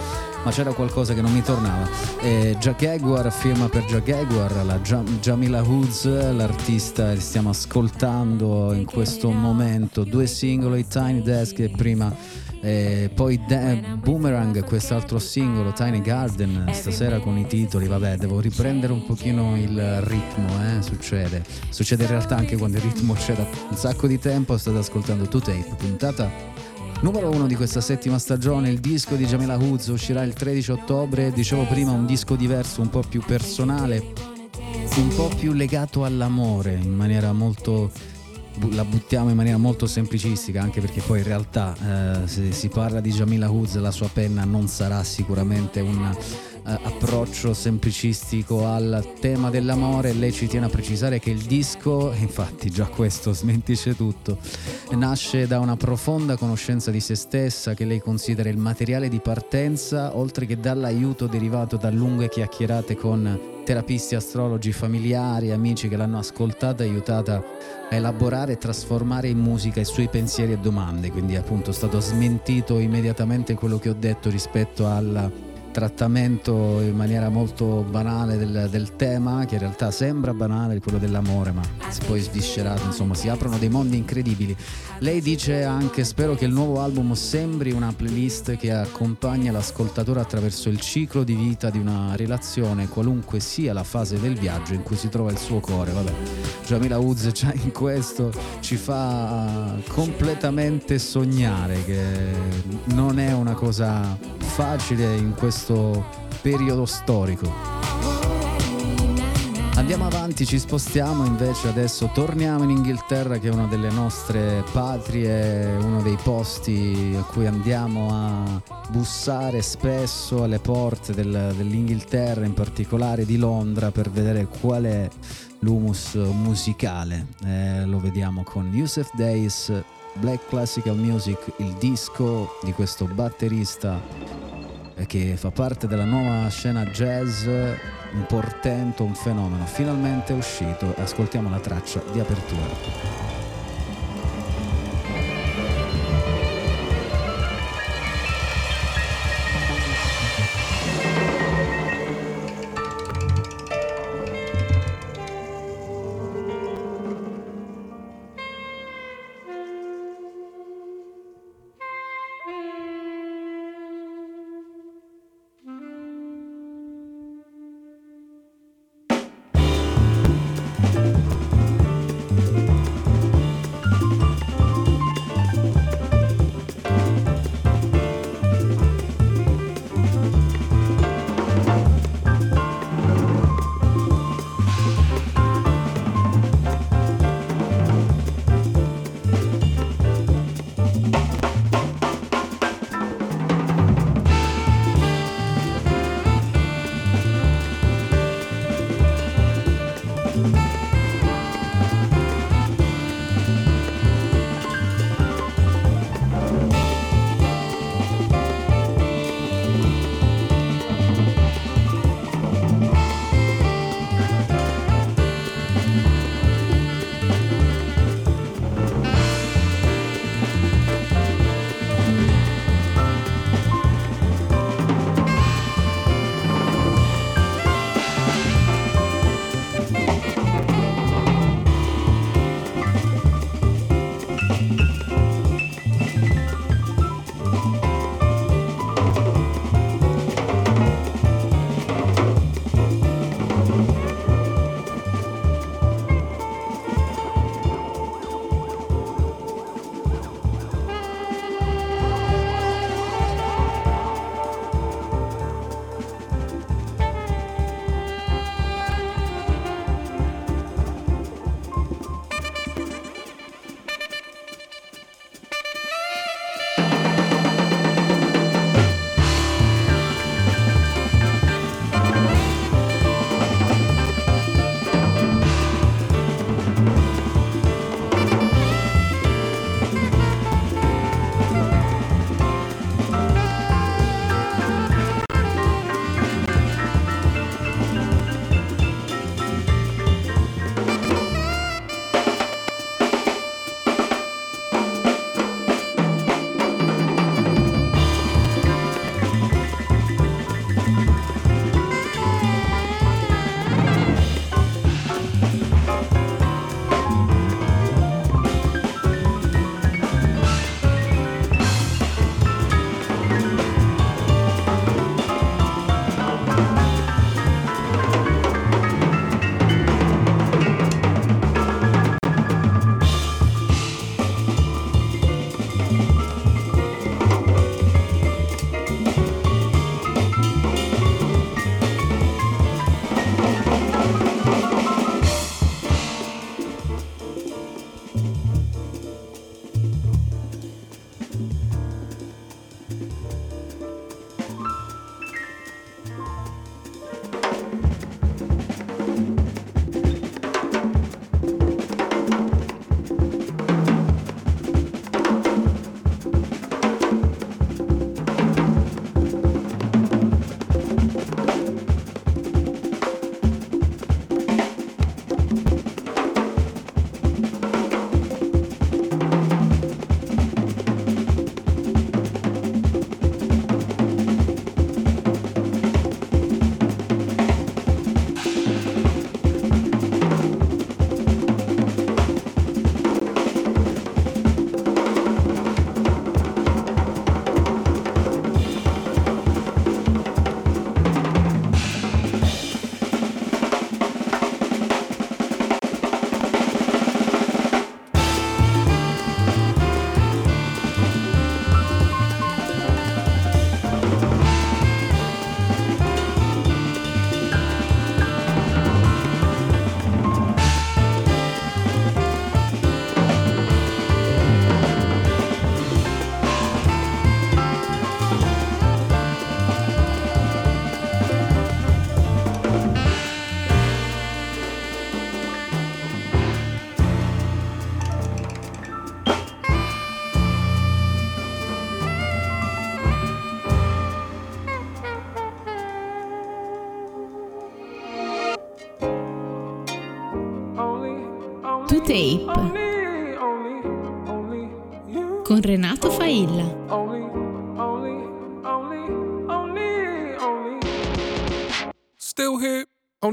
ma c'era qualcosa che non mi tornava. E Jack Jaguar firma per Jack Jaguar, la Jam- Jamila Woods, l'artista che stiamo ascoltando in questo momento, due singoli, Tiny Desk e prima e poi De- Boomerang, quest'altro singolo, Tiny Garden, stasera con i titoli, vabbè, devo riprendere un pochino il ritmo, eh, succede. Succede in realtà anche quando il ritmo c'è da un sacco di tempo, state ascoltando Two Tape, puntata numero uno di questa settima stagione, il disco di Jamila Woods uscirà il 13 ottobre, dicevo prima un disco diverso, un po' più personale, un po' più legato all'amore, in maniera molto la buttiamo in maniera molto semplicistica anche perché poi in realtà eh, se si parla di Jamila Woods la sua penna non sarà sicuramente un eh, approccio semplicistico al tema dell'amore lei ci tiene a precisare che il disco infatti già questo smentisce tutto nasce da una profonda conoscenza di se stessa che lei considera il materiale di partenza oltre che dall'aiuto derivato da lunghe chiacchierate con terapisti, astrologi, familiari, amici che l'hanno ascoltata e aiutata a elaborare e trasformare in musica i suoi pensieri e domande. Quindi appunto è stato smentito immediatamente quello che ho detto rispetto al trattamento in maniera molto banale del, del tema, che in realtà sembra banale, quello dell'amore, ma se poi sviscerato, insomma, si aprono dei mondi incredibili. Lei dice anche: Spero che il nuovo album sembri una playlist che accompagna l'ascoltatore attraverso il ciclo di vita di una relazione, qualunque sia la fase del viaggio in cui si trova il suo cuore. Vabbè, Jamila Woods già in questo ci fa completamente sognare che non è una cosa facile in questo questo periodo storico. Andiamo avanti, ci spostiamo invece adesso, torniamo in Inghilterra che è una delle nostre patrie, uno dei posti a cui andiamo a bussare spesso alle porte del- dell'Inghilterra, in particolare di Londra, per vedere qual è l'humus musicale. Eh, lo vediamo con Yusuf Days, Black Classical Music, il disco di questo batterista che fa parte della nuova scena jazz, un portento, un fenomeno. Finalmente è uscito ascoltiamo la traccia di apertura.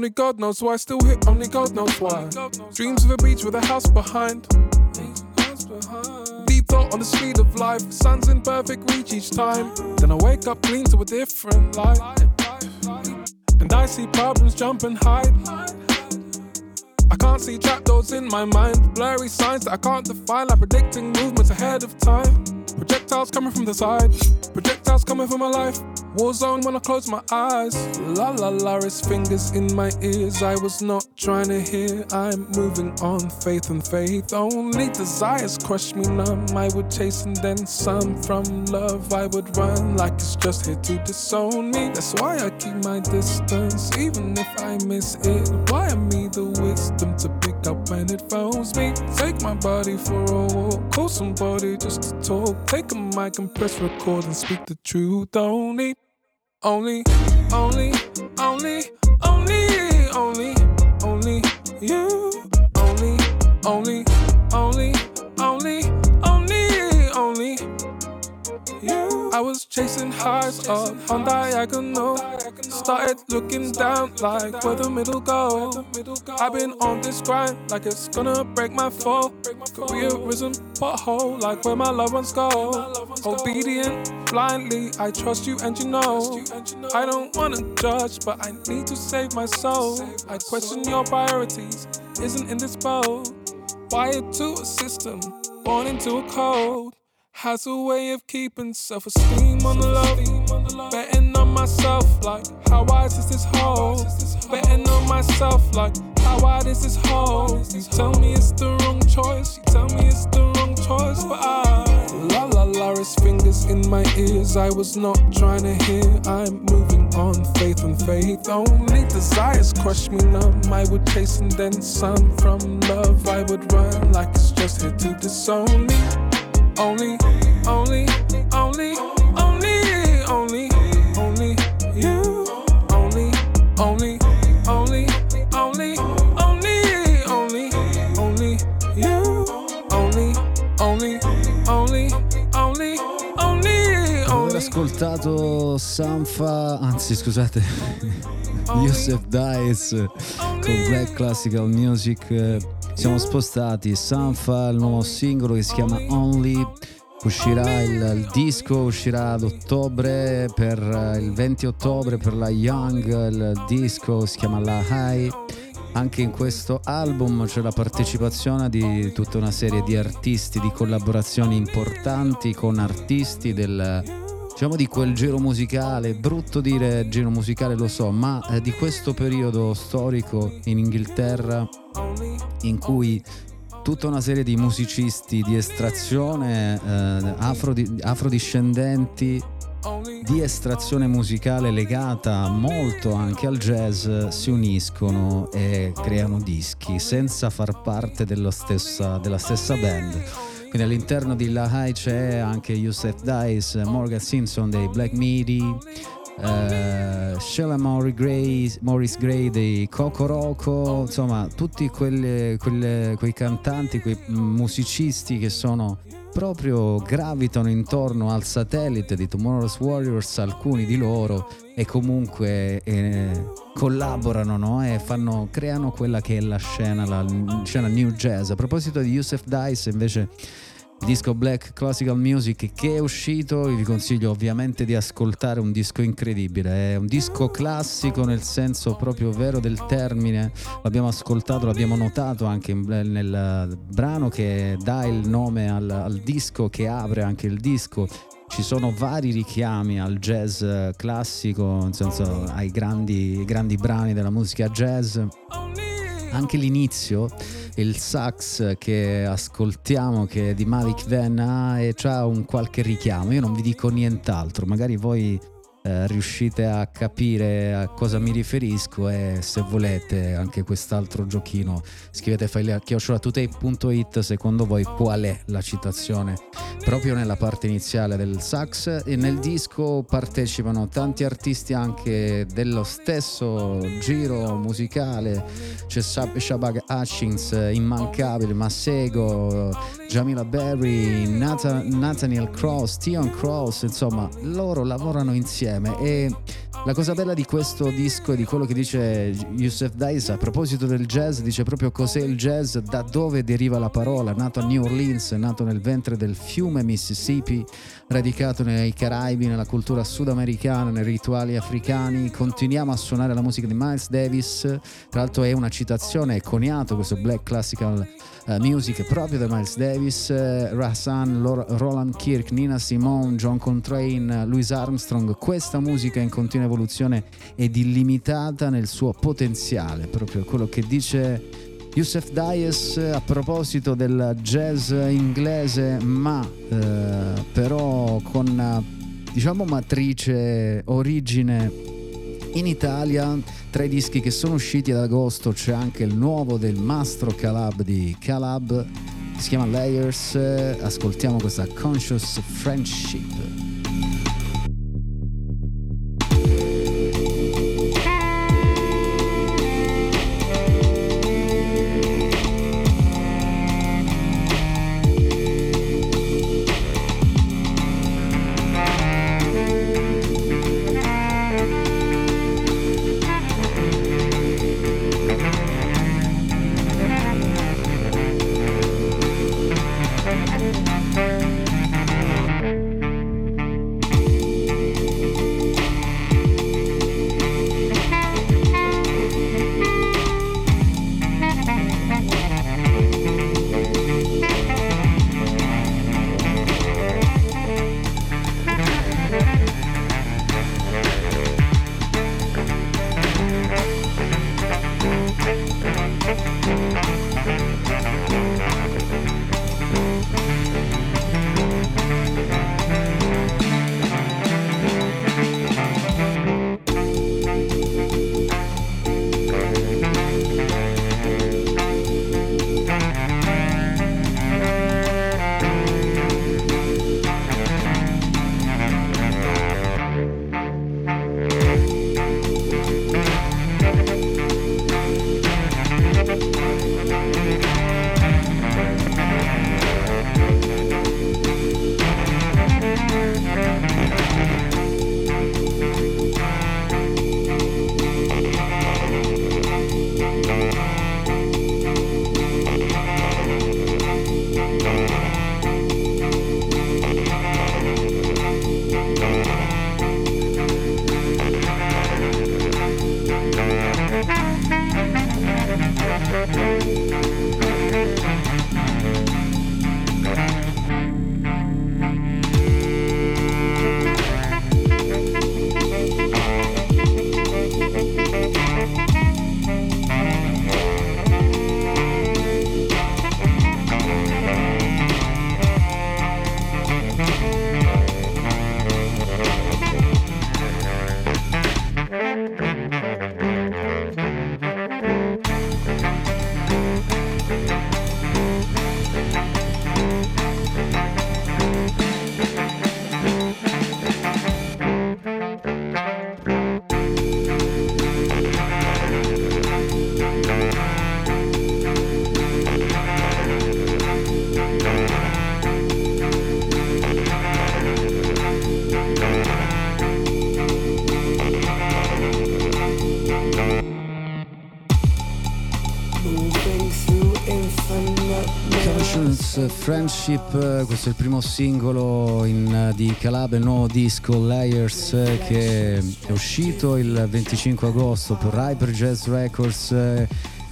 Only God knows why. I still here, only God knows why. Dreams of a beach with a house behind. Deep thought on the speed of life. Sun's in perfect reach each time. Then I wake up clean to a different light. And I see problems jump and hide. I can't see trapdoors in my mind. Blurry signs that I can't define, like predicting movements ahead of time. Projectiles coming from the side, projectiles coming from my life. War zone when I close my eyes. La la la, it's fingers in my ears. I was not trying to hear. I'm moving on, faith and faith. Only desires crush me numb. I would chase and then some from love. I would run like it's just here to disown me. That's why I keep my distance, even if I miss it. Why are me the wisdom to pick up when it phones me? Take my body for a walk, call somebody just to talk. Take a mic and press record and speak the truth. Only, only, only, only, only, only, only you. Only, only, only, I was chasing highs up on diagonal. Started looking down like where the middle go. I've been on this grind like it's gonna break my fall. Career Careerism pothole like where my loved ones go. Obedient blindly, I trust you and you know. I don't wanna judge, but I need to save my soul. I question your priorities, isn't in this boat. Wired to a system, born into a code. Has a way of keeping self esteem on the low. Betting on myself, like, how wise is this hole? Betting on myself, like, how wide is this hole? You tell me it's the wrong choice, you tell me it's the wrong choice, but I. La la la, his fingers in my ears. I was not trying to hear. I'm moving on, faith and faith. Only desires crush me numb. I would chase and then some from love. I would run like it's just here to disown me. Only, only, only, only, only, only you. Only, only, only, only, only, only, only you. Only, only, only, only, only, Aver ascoltato Sanfa, anzi scusate, Yosef Dice con Black Classical Music. Siamo spostati. Sanfa, il nuovo singolo che si chiama Only. Uscirà il, il disco, uscirà ad ottobre per eh, il 20 ottobre per la Young, il disco si chiama La High. Anche in questo album c'è la partecipazione di tutta una serie di artisti, di collaborazioni importanti con artisti del, diciamo di quel giro musicale, brutto dire giro musicale lo so, ma eh, di questo periodo storico in Inghilterra in cui tutta una serie di musicisti di estrazione eh, afrodi- afrodiscendenti di estrazione musicale legata molto anche al jazz si uniscono e creano dischi senza far parte dello stessa- della stessa band. Quindi all'interno di La High c'è anche Yusef Dice, Morgan Simpson dei Black Midi, eh, Sheila Gray, Maurice Gray dei Coco Roco, insomma tutti quelle- quelle- quei cantanti, quei musicisti che sono proprio gravitano intorno al satellite di Tomorrow's Warriors, alcuni di loro, e comunque eh, collaborano no? e fanno, creano quella che è la scena, la scena new jazz. A proposito di Yusef Dice, invece, disco Black Classical Music che è uscito, vi consiglio ovviamente di ascoltare un disco incredibile, è un disco classico nel senso proprio vero del termine, l'abbiamo ascoltato, l'abbiamo notato anche nel brano che dà il nome al, al disco, che apre anche il disco. Ci sono vari richiami al jazz classico, nel senso ai grandi, grandi brani della musica jazz. Anche l'inizio, il sax che ascoltiamo, che è di Malik Venna, e c'ha un qualche richiamo. Io non vi dico nient'altro, magari voi eh, riuscite a capire a cosa mi riferisco e se volete anche quest'altro giochino. Scrivete file secondo voi qual è la citazione. Proprio nella parte iniziale del sax e nel disco partecipano tanti artisti anche dello stesso giro musicale. C'è Sab- Shabag Hutchins immancabile Massego Jamila Berry Nathan- Nathaniel Cross Tion Cross insomma loro lavorano insieme e la cosa bella di questo disco e di quello che dice Youssef Dice a proposito del jazz dice proprio cos'è il jazz da dove deriva la parola. Nato a New Orleans nato nel ventre del fiume Mississippi radicato nei Caraibi nella cultura sudamericana nei rituali africani. Continuiamo a suonare la musica di Miles Davis. Tra l'altro è una citazione è coniato questo black classical eh, music proprio da Miles Davis. Eh, Rahsan, Roland Kirk Nina Simone John Coltrane Louis Armstrong. Questa musica in continua evoluzione ed illimitata nel suo potenziale proprio quello che dice Youssef Dias a proposito del jazz inglese ma eh, però con diciamo matrice origine in Italia tra i dischi che sono usciti ad agosto c'è anche il nuovo del Mastro Calab di Calab si chiama Layers ascoltiamo questa Conscious Friendship Friendship, questo è il primo singolo in, di Calab, il nuovo disco Layers che è uscito il 25 agosto per Hyper Jazz Records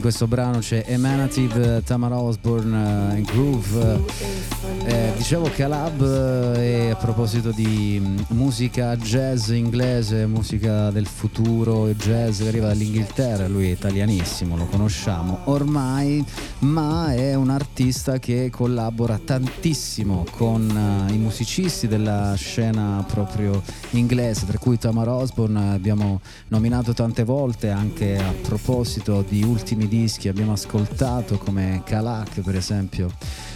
In questo brano c'è Emanative, Tamara Osborne e Groove. Eh, dicevo Calab eh, e a proposito di mm, musica jazz inglese, musica del futuro, jazz che arriva dall'Inghilterra, lui è italianissimo, lo conosciamo ormai, ma è un artista che collabora tantissimo con eh, i musicisti della scena proprio inglese, tra cui Tamar Osborne abbiamo nominato tante volte anche a proposito di ultimi dischi, abbiamo ascoltato come Kalak per esempio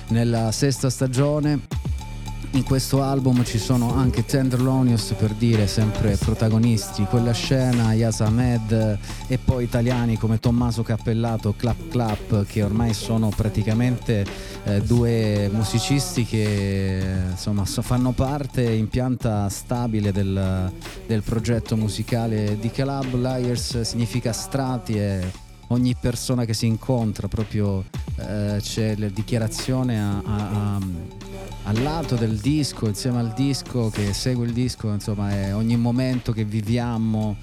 nella sesta stagione. In questo album ci sono anche Tenderlonius per dire sempre protagonisti, quella scena, Yas Ahmed e poi italiani come Tommaso Cappellato, Clap Clap che ormai sono praticamente eh, due musicisti che insomma so- fanno parte in pianta stabile del, del progetto musicale di Calab. Liars significa strati e ogni persona che si incontra proprio eh, c'è la dichiarazione a, a, a, al lato del disco, insieme al disco che segue il disco, insomma è ogni momento che viviamo,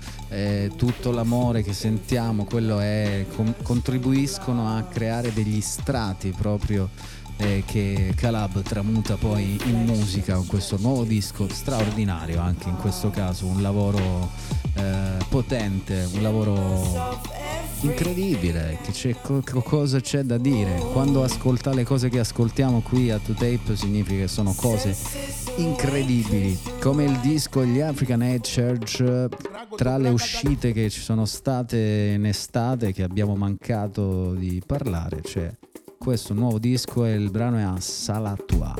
tutto l'amore che sentiamo, quello è, com- contribuiscono a creare degli strati proprio eh, che Calab tramuta poi in musica con questo nuovo disco straordinario anche in questo caso un lavoro eh, potente un lavoro incredibile che c'è, co- cosa c'è da dire quando ascolta le cose che ascoltiamo qui a 2Tape significa che sono cose incredibili come il disco Gli African Head Church tra le uscite che ci sono state in estate che abbiamo mancato di parlare c'è questo nuovo disco e il brano è a Salatua.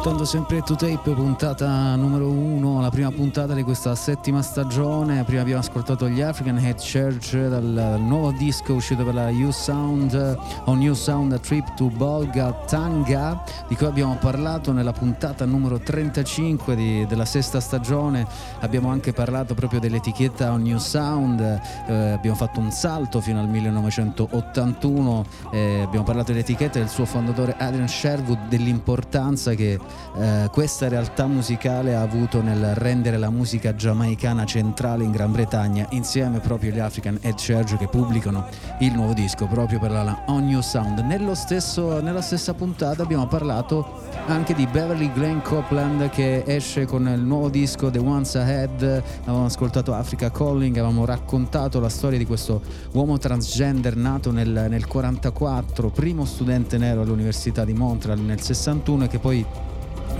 ascoltando sempre To Tape, puntata numero 1 prima puntata di questa settima stagione. Prima abbiamo ascoltato gli African Head Church dal nuovo disco uscito per la U-Sound, On New Sound a Trip to Bolga Tanga, di cui abbiamo parlato nella puntata numero 35 di, della sesta stagione. Abbiamo anche parlato proprio dell'etichetta On New Sound, eh, abbiamo fatto un salto fino al 1981, eh, abbiamo parlato dell'etichetta del suo fondatore Adrian Sherwood, dell'importanza che eh, questa realtà musicale ha avuto nel rendere la musica giamaicana centrale in Gran Bretagna insieme proprio agli African Head Charge che pubblicano il nuovo disco proprio per la On New Sound. Stesso, nella stessa puntata abbiamo parlato anche di Beverly Glenn Copeland che esce con il nuovo disco The Once Ahead, avevamo ascoltato Africa Calling, avevamo raccontato la storia di questo uomo transgender nato nel, nel 44, primo studente nero all'Università di Montreal nel 61 e che poi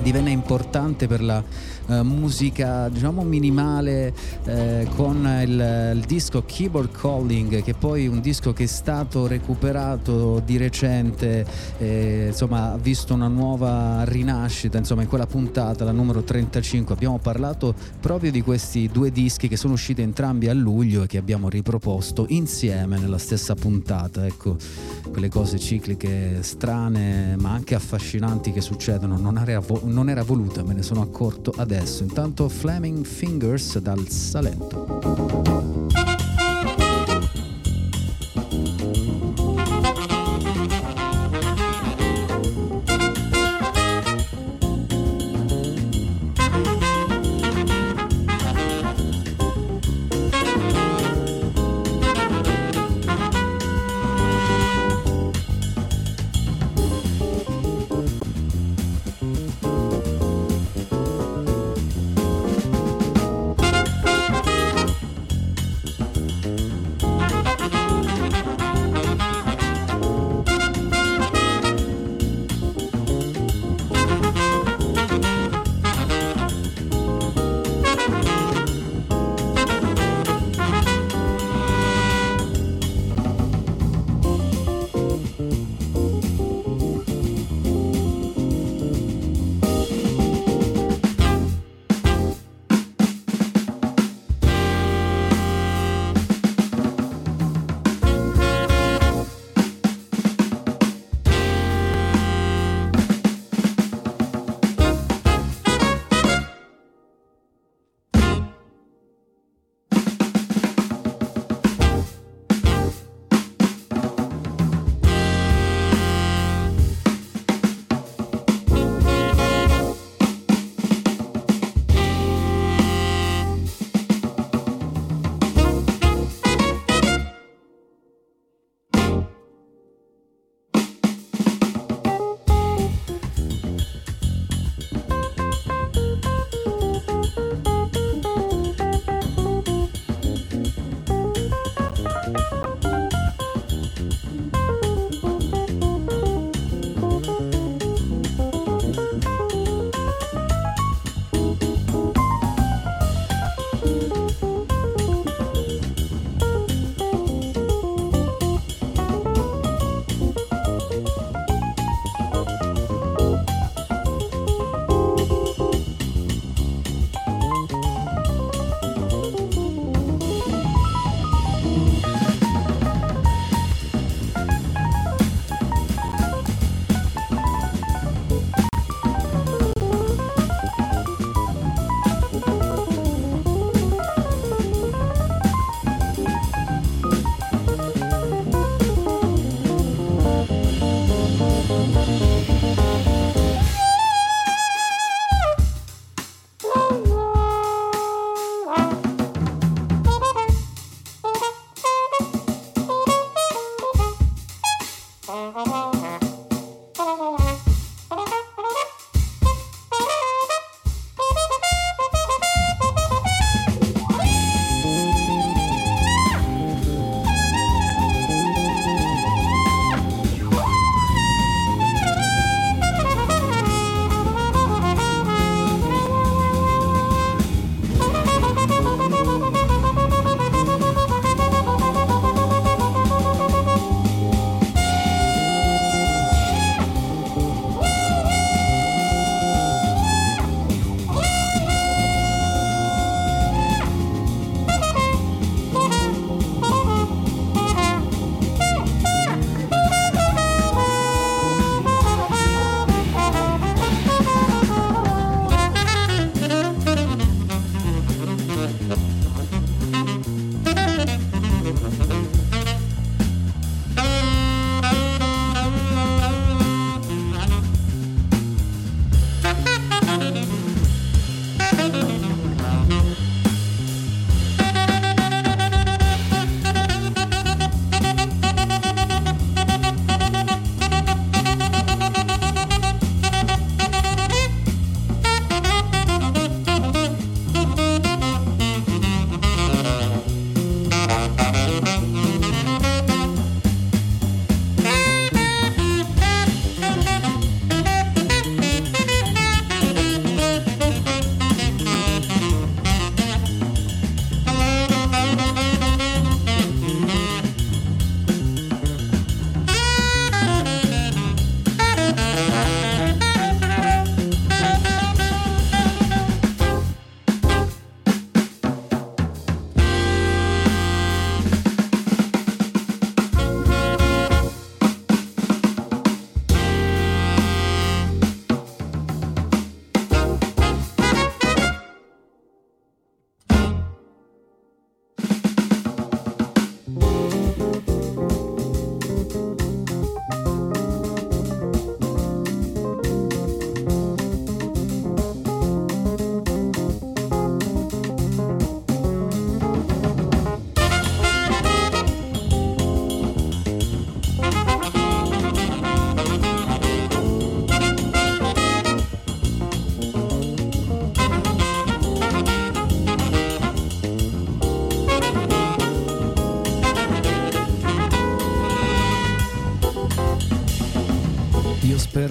divenne importante per la eh, musica diciamo minimale eh, con il, il disco Keyboard Calling che poi è un disco che è stato recuperato di recente eh, insomma ha visto una nuova rinascita insomma in quella puntata la numero 35 abbiamo parlato proprio di questi due dischi che sono usciti entrambi a luglio e che abbiamo riproposto insieme nella stessa puntata. Ecco quelle cose cicliche strane ma anche affascinanti che succedono. Non era, vo- non era voluta me ne sono accorto adesso. Intanto Flaming Fingers dal Salento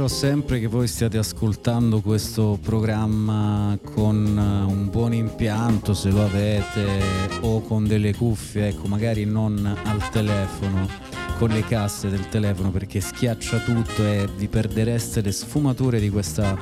sempre che voi stiate ascoltando questo programma con eh, un buon impianto se lo avete o con delle cuffie, ecco, magari non al telefono, con le casse del telefono perché schiaccia tutto e vi perdereste le sfumature di questa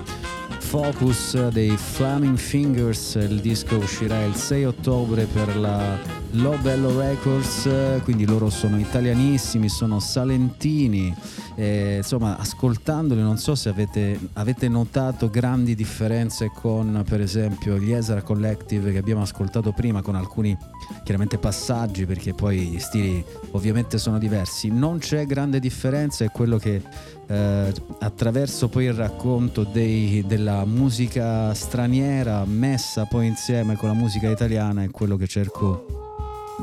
Focus dei Flaming Fingers, il disco uscirà il 6 ottobre per la Low Bello Records, quindi loro sono italianissimi, sono salentini, e, insomma ascoltandoli non so se avete, avete notato grandi differenze con per esempio gli Ezra Collective che abbiamo ascoltato prima con alcuni chiaramente passaggi perché poi gli stili ovviamente sono diversi, non c'è grande differenza, è quello che eh, attraverso poi il racconto dei- della musica straniera messa poi insieme con la musica italiana è quello che cerco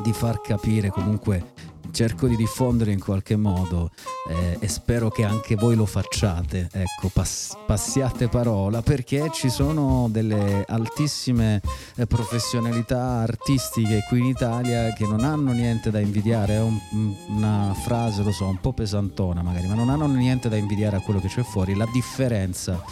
di far capire comunque cerco di diffondere in qualche modo eh, e spero che anche voi lo facciate ecco pass- passiate parola perché ci sono delle altissime eh, professionalità artistiche qui in Italia che non hanno niente da invidiare. È un- una frase lo so un po' pesantona magari ma non hanno niente da invidiare a quello che c'è fuori. La differenza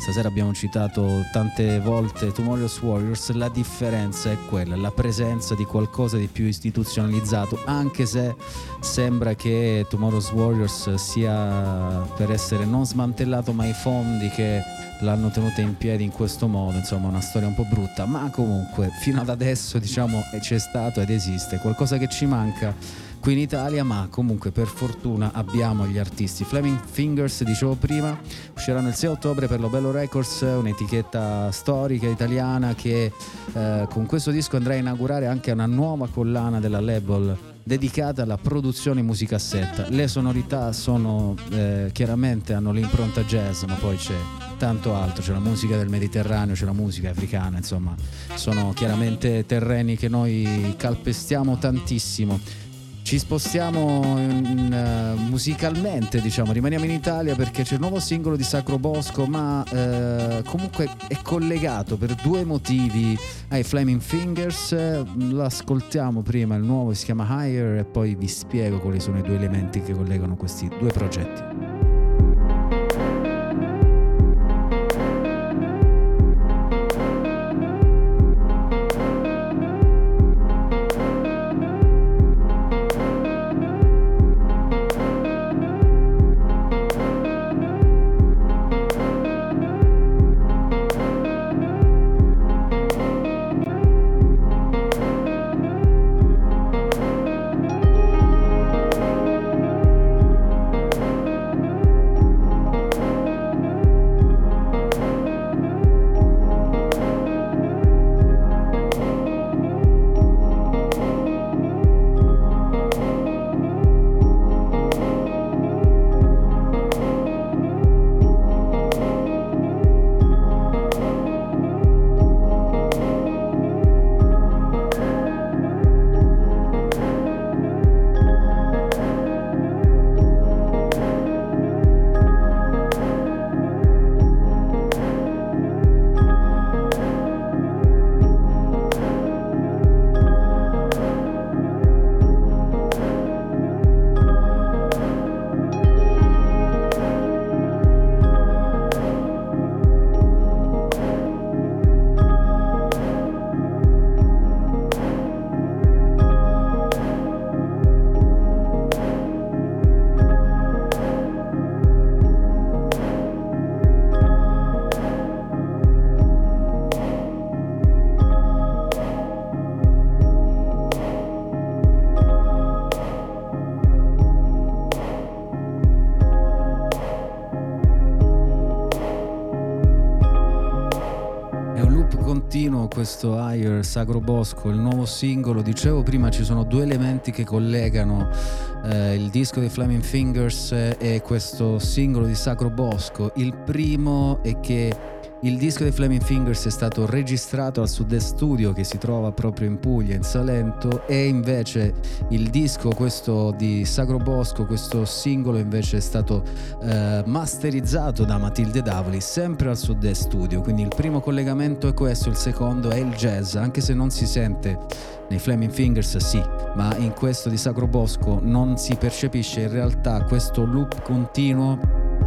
Stasera abbiamo citato tante volte Tomorrow's Warriors, la differenza è quella, la presenza di qualcosa di più istituzionalizzato, anche se sembra che Tomorrow's Warriors sia per essere non smantellato ma i fondi che l'hanno tenuta in piedi in questo modo, insomma una storia un po' brutta, ma comunque fino ad adesso diciamo c'è stato ed esiste, qualcosa che ci manca qui in Italia, ma comunque per fortuna abbiamo gli artisti. Flaming Fingers, dicevo prima, usciranno il 6 ottobre per Lobello Records, un'etichetta storica italiana che eh, con questo disco andrà a inaugurare anche una nuova collana della label dedicata alla produzione musicassetta. Le sonorità sono eh, chiaramente hanno l'impronta jazz, ma poi c'è tanto altro, c'è la musica del Mediterraneo, c'è la musica africana, insomma, sono chiaramente terreni che noi calpestiamo tantissimo. Ci spostiamo in, eh, musicalmente, diciamo, rimaniamo in Italia perché c'è il nuovo singolo di Sacro Bosco, ma eh, comunque è collegato per due motivi ai Flaming Fingers. Eh, Lo ascoltiamo prima, il nuovo si chiama Higher e poi vi spiego quali sono i due elementi che collegano questi due progetti. Sacro Bosco, il nuovo singolo. Dicevo prima ci sono due elementi che collegano eh, il disco dei Flaming Fingers eh, e questo singolo di Sacro Bosco. Il primo è che il disco dei Flaming Fingers è stato registrato al Sud-Est Studio che si trova proprio in Puglia, in Salento, e invece il disco, questo di Sacro Bosco, questo singolo invece è stato eh, masterizzato da Matilde Davoli, sempre al Sud-Est Studio. Quindi il primo collegamento è questo, il secondo è il jazz, anche se non si sente nei Flaming Fingers sì, ma in questo di Sacro Bosco non si percepisce in realtà questo loop continuo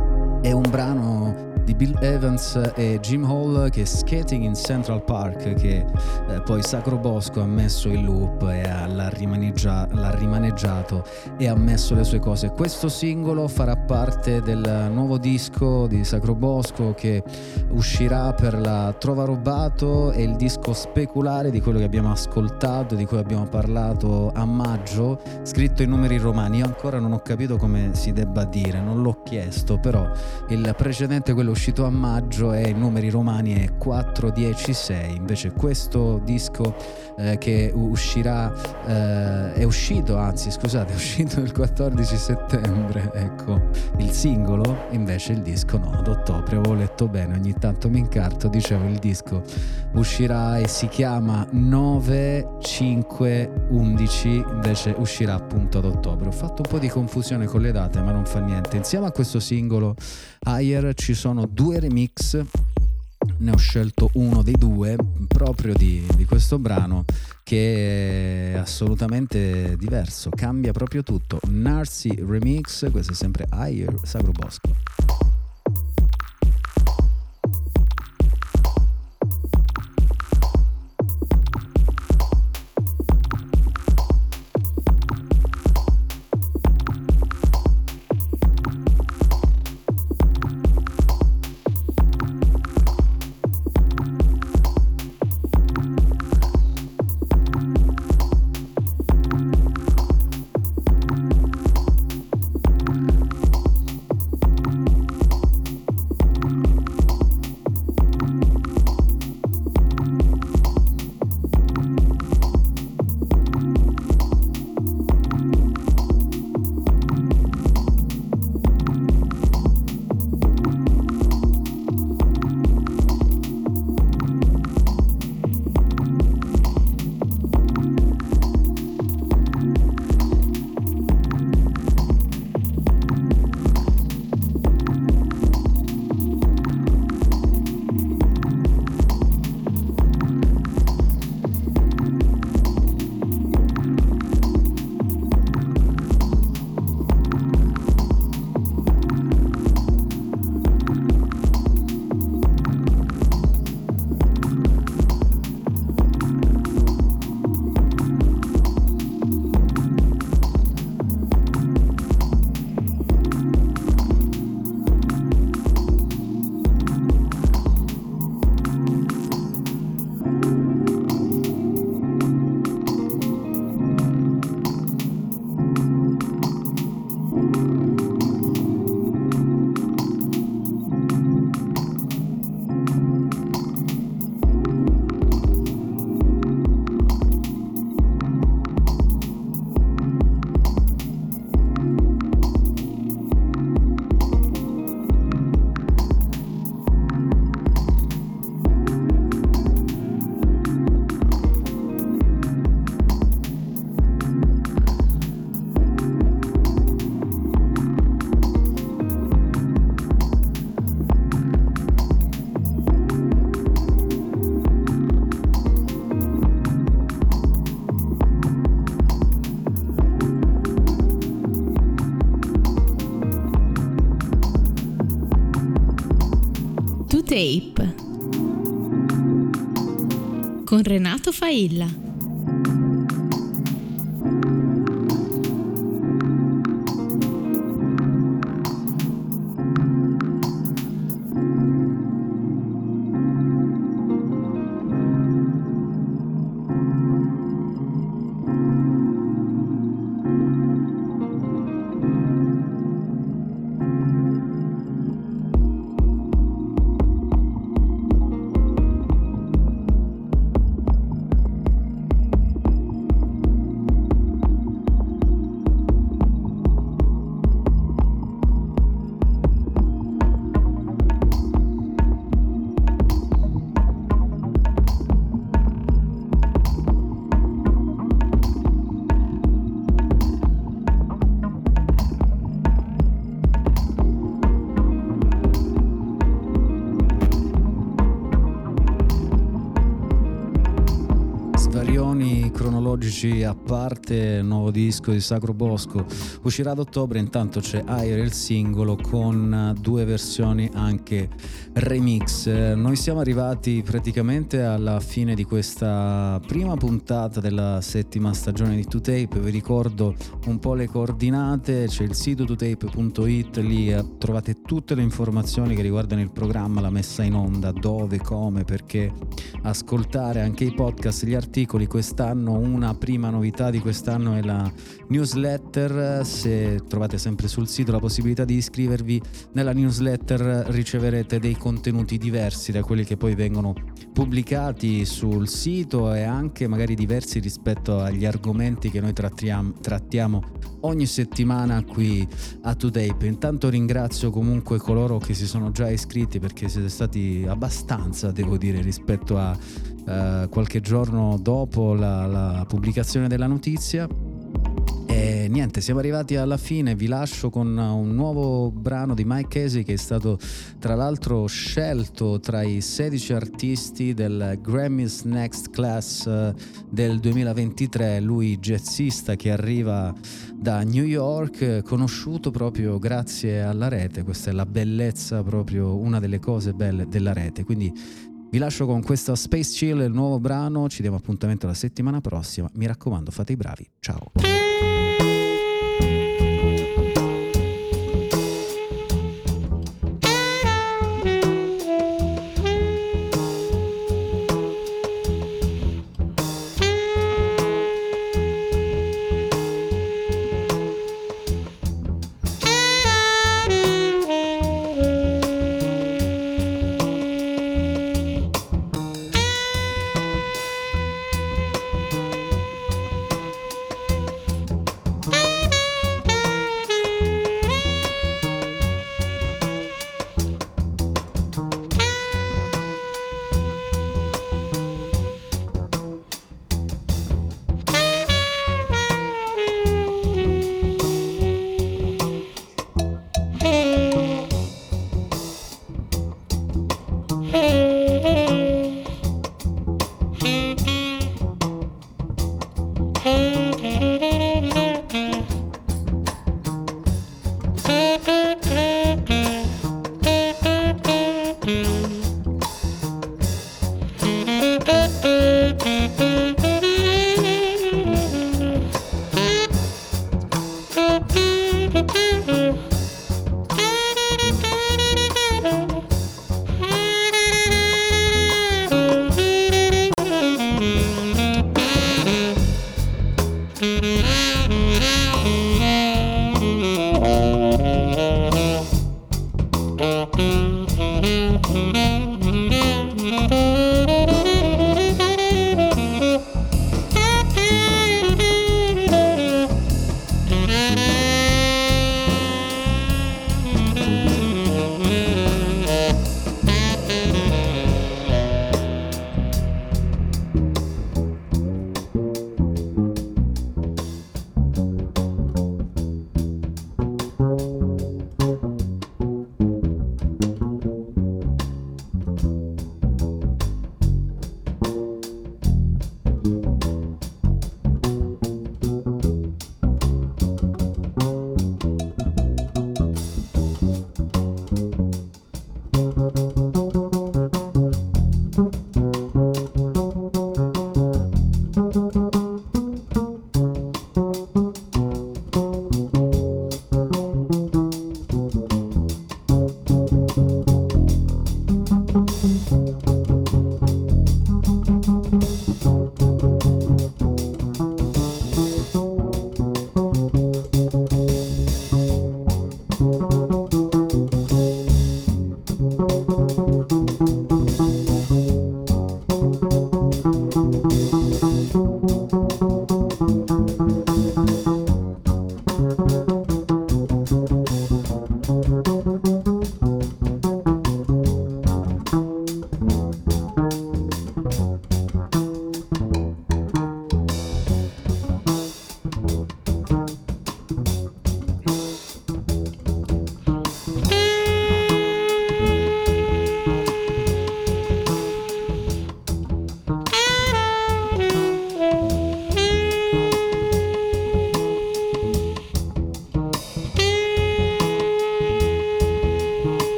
È un brano di Bill Evans e Jim Hall che è Skating in Central Park che eh, poi Sacro Bosco ha messo in loop e ha- l'ha, rimaneggia- l'ha rimaneggiato e ha messo le sue cose. Questo singolo farà parte del nuovo disco di Sacro Bosco che uscirà per la Trova Rubato e il disco speculare di quello che abbiamo ascoltato, di cui abbiamo parlato a maggio, scritto in numeri romani. Io ancora non ho capito come si debba dire, non l'ho chiesto, però il precedente, quello uscito a maggio, è in numeri romani è 4, 10, 6. Invece questo disco eh, che uscirà, eh, è uscito, anzi scusate, è uscito il 14 settembre, ecco, il singolo, invece il disco no, ad ottobre, avevo letto bene, ogni tanto mi incarto, dicevo il disco uscirà e si chiama 9, 5, 11, invece uscirà appunto ad ottobre. Ho fatto un po' di confusione con le date, ma non fa niente. Insieme a questo singolo Higher ci sono due remix ne ho scelto uno dei due proprio di, di questo brano che è assolutamente diverso, cambia proprio tutto. Narsi Remix, questo è sempre Higher Sacro Bosco. To Tape con Renato Failla. Nuovo disco di Sacro Bosco, uscirà ad ottobre, intanto c'è Aire il singolo con due versioni anche remix. Noi siamo arrivati praticamente alla fine di questa prima puntata della settima stagione di 2Tape, vi ricordo un po' le coordinate, c'è il sito 2tape.it, lì eh, trovate tutte le informazioni che riguardano il programma, la messa in onda, dove, come, perché ascoltare anche i podcast, gli articoli. Quest'anno una prima novità di quest'anno è la newsletter. Se trovate sempre sul sito la possibilità di iscrivervi nella newsletter riceverete dei contenuti diversi da quelli che poi vengono pubblicati sul sito e anche magari diversi rispetto agli argomenti che noi trattiamo, trattiamo ogni settimana qui a Todape. Intanto ringrazio comunque coloro che si sono già iscritti perché siete stati abbastanza, devo dire, rispetto a eh, qualche giorno dopo la, la pubblicazione della notizia. E niente, siamo arrivati alla fine, vi lascio con un nuovo brano di Mike Casey che è stato tra l'altro scelto tra i 16 artisti del Grammys Next Class eh, del 2023, lui jazzista che arriva da New York, conosciuto proprio grazie alla rete, questa è la bellezza proprio, una delle cose belle della rete, quindi vi lascio con questo Space Chill, il nuovo brano, ci diamo appuntamento la settimana prossima, mi raccomando fate i bravi, ciao!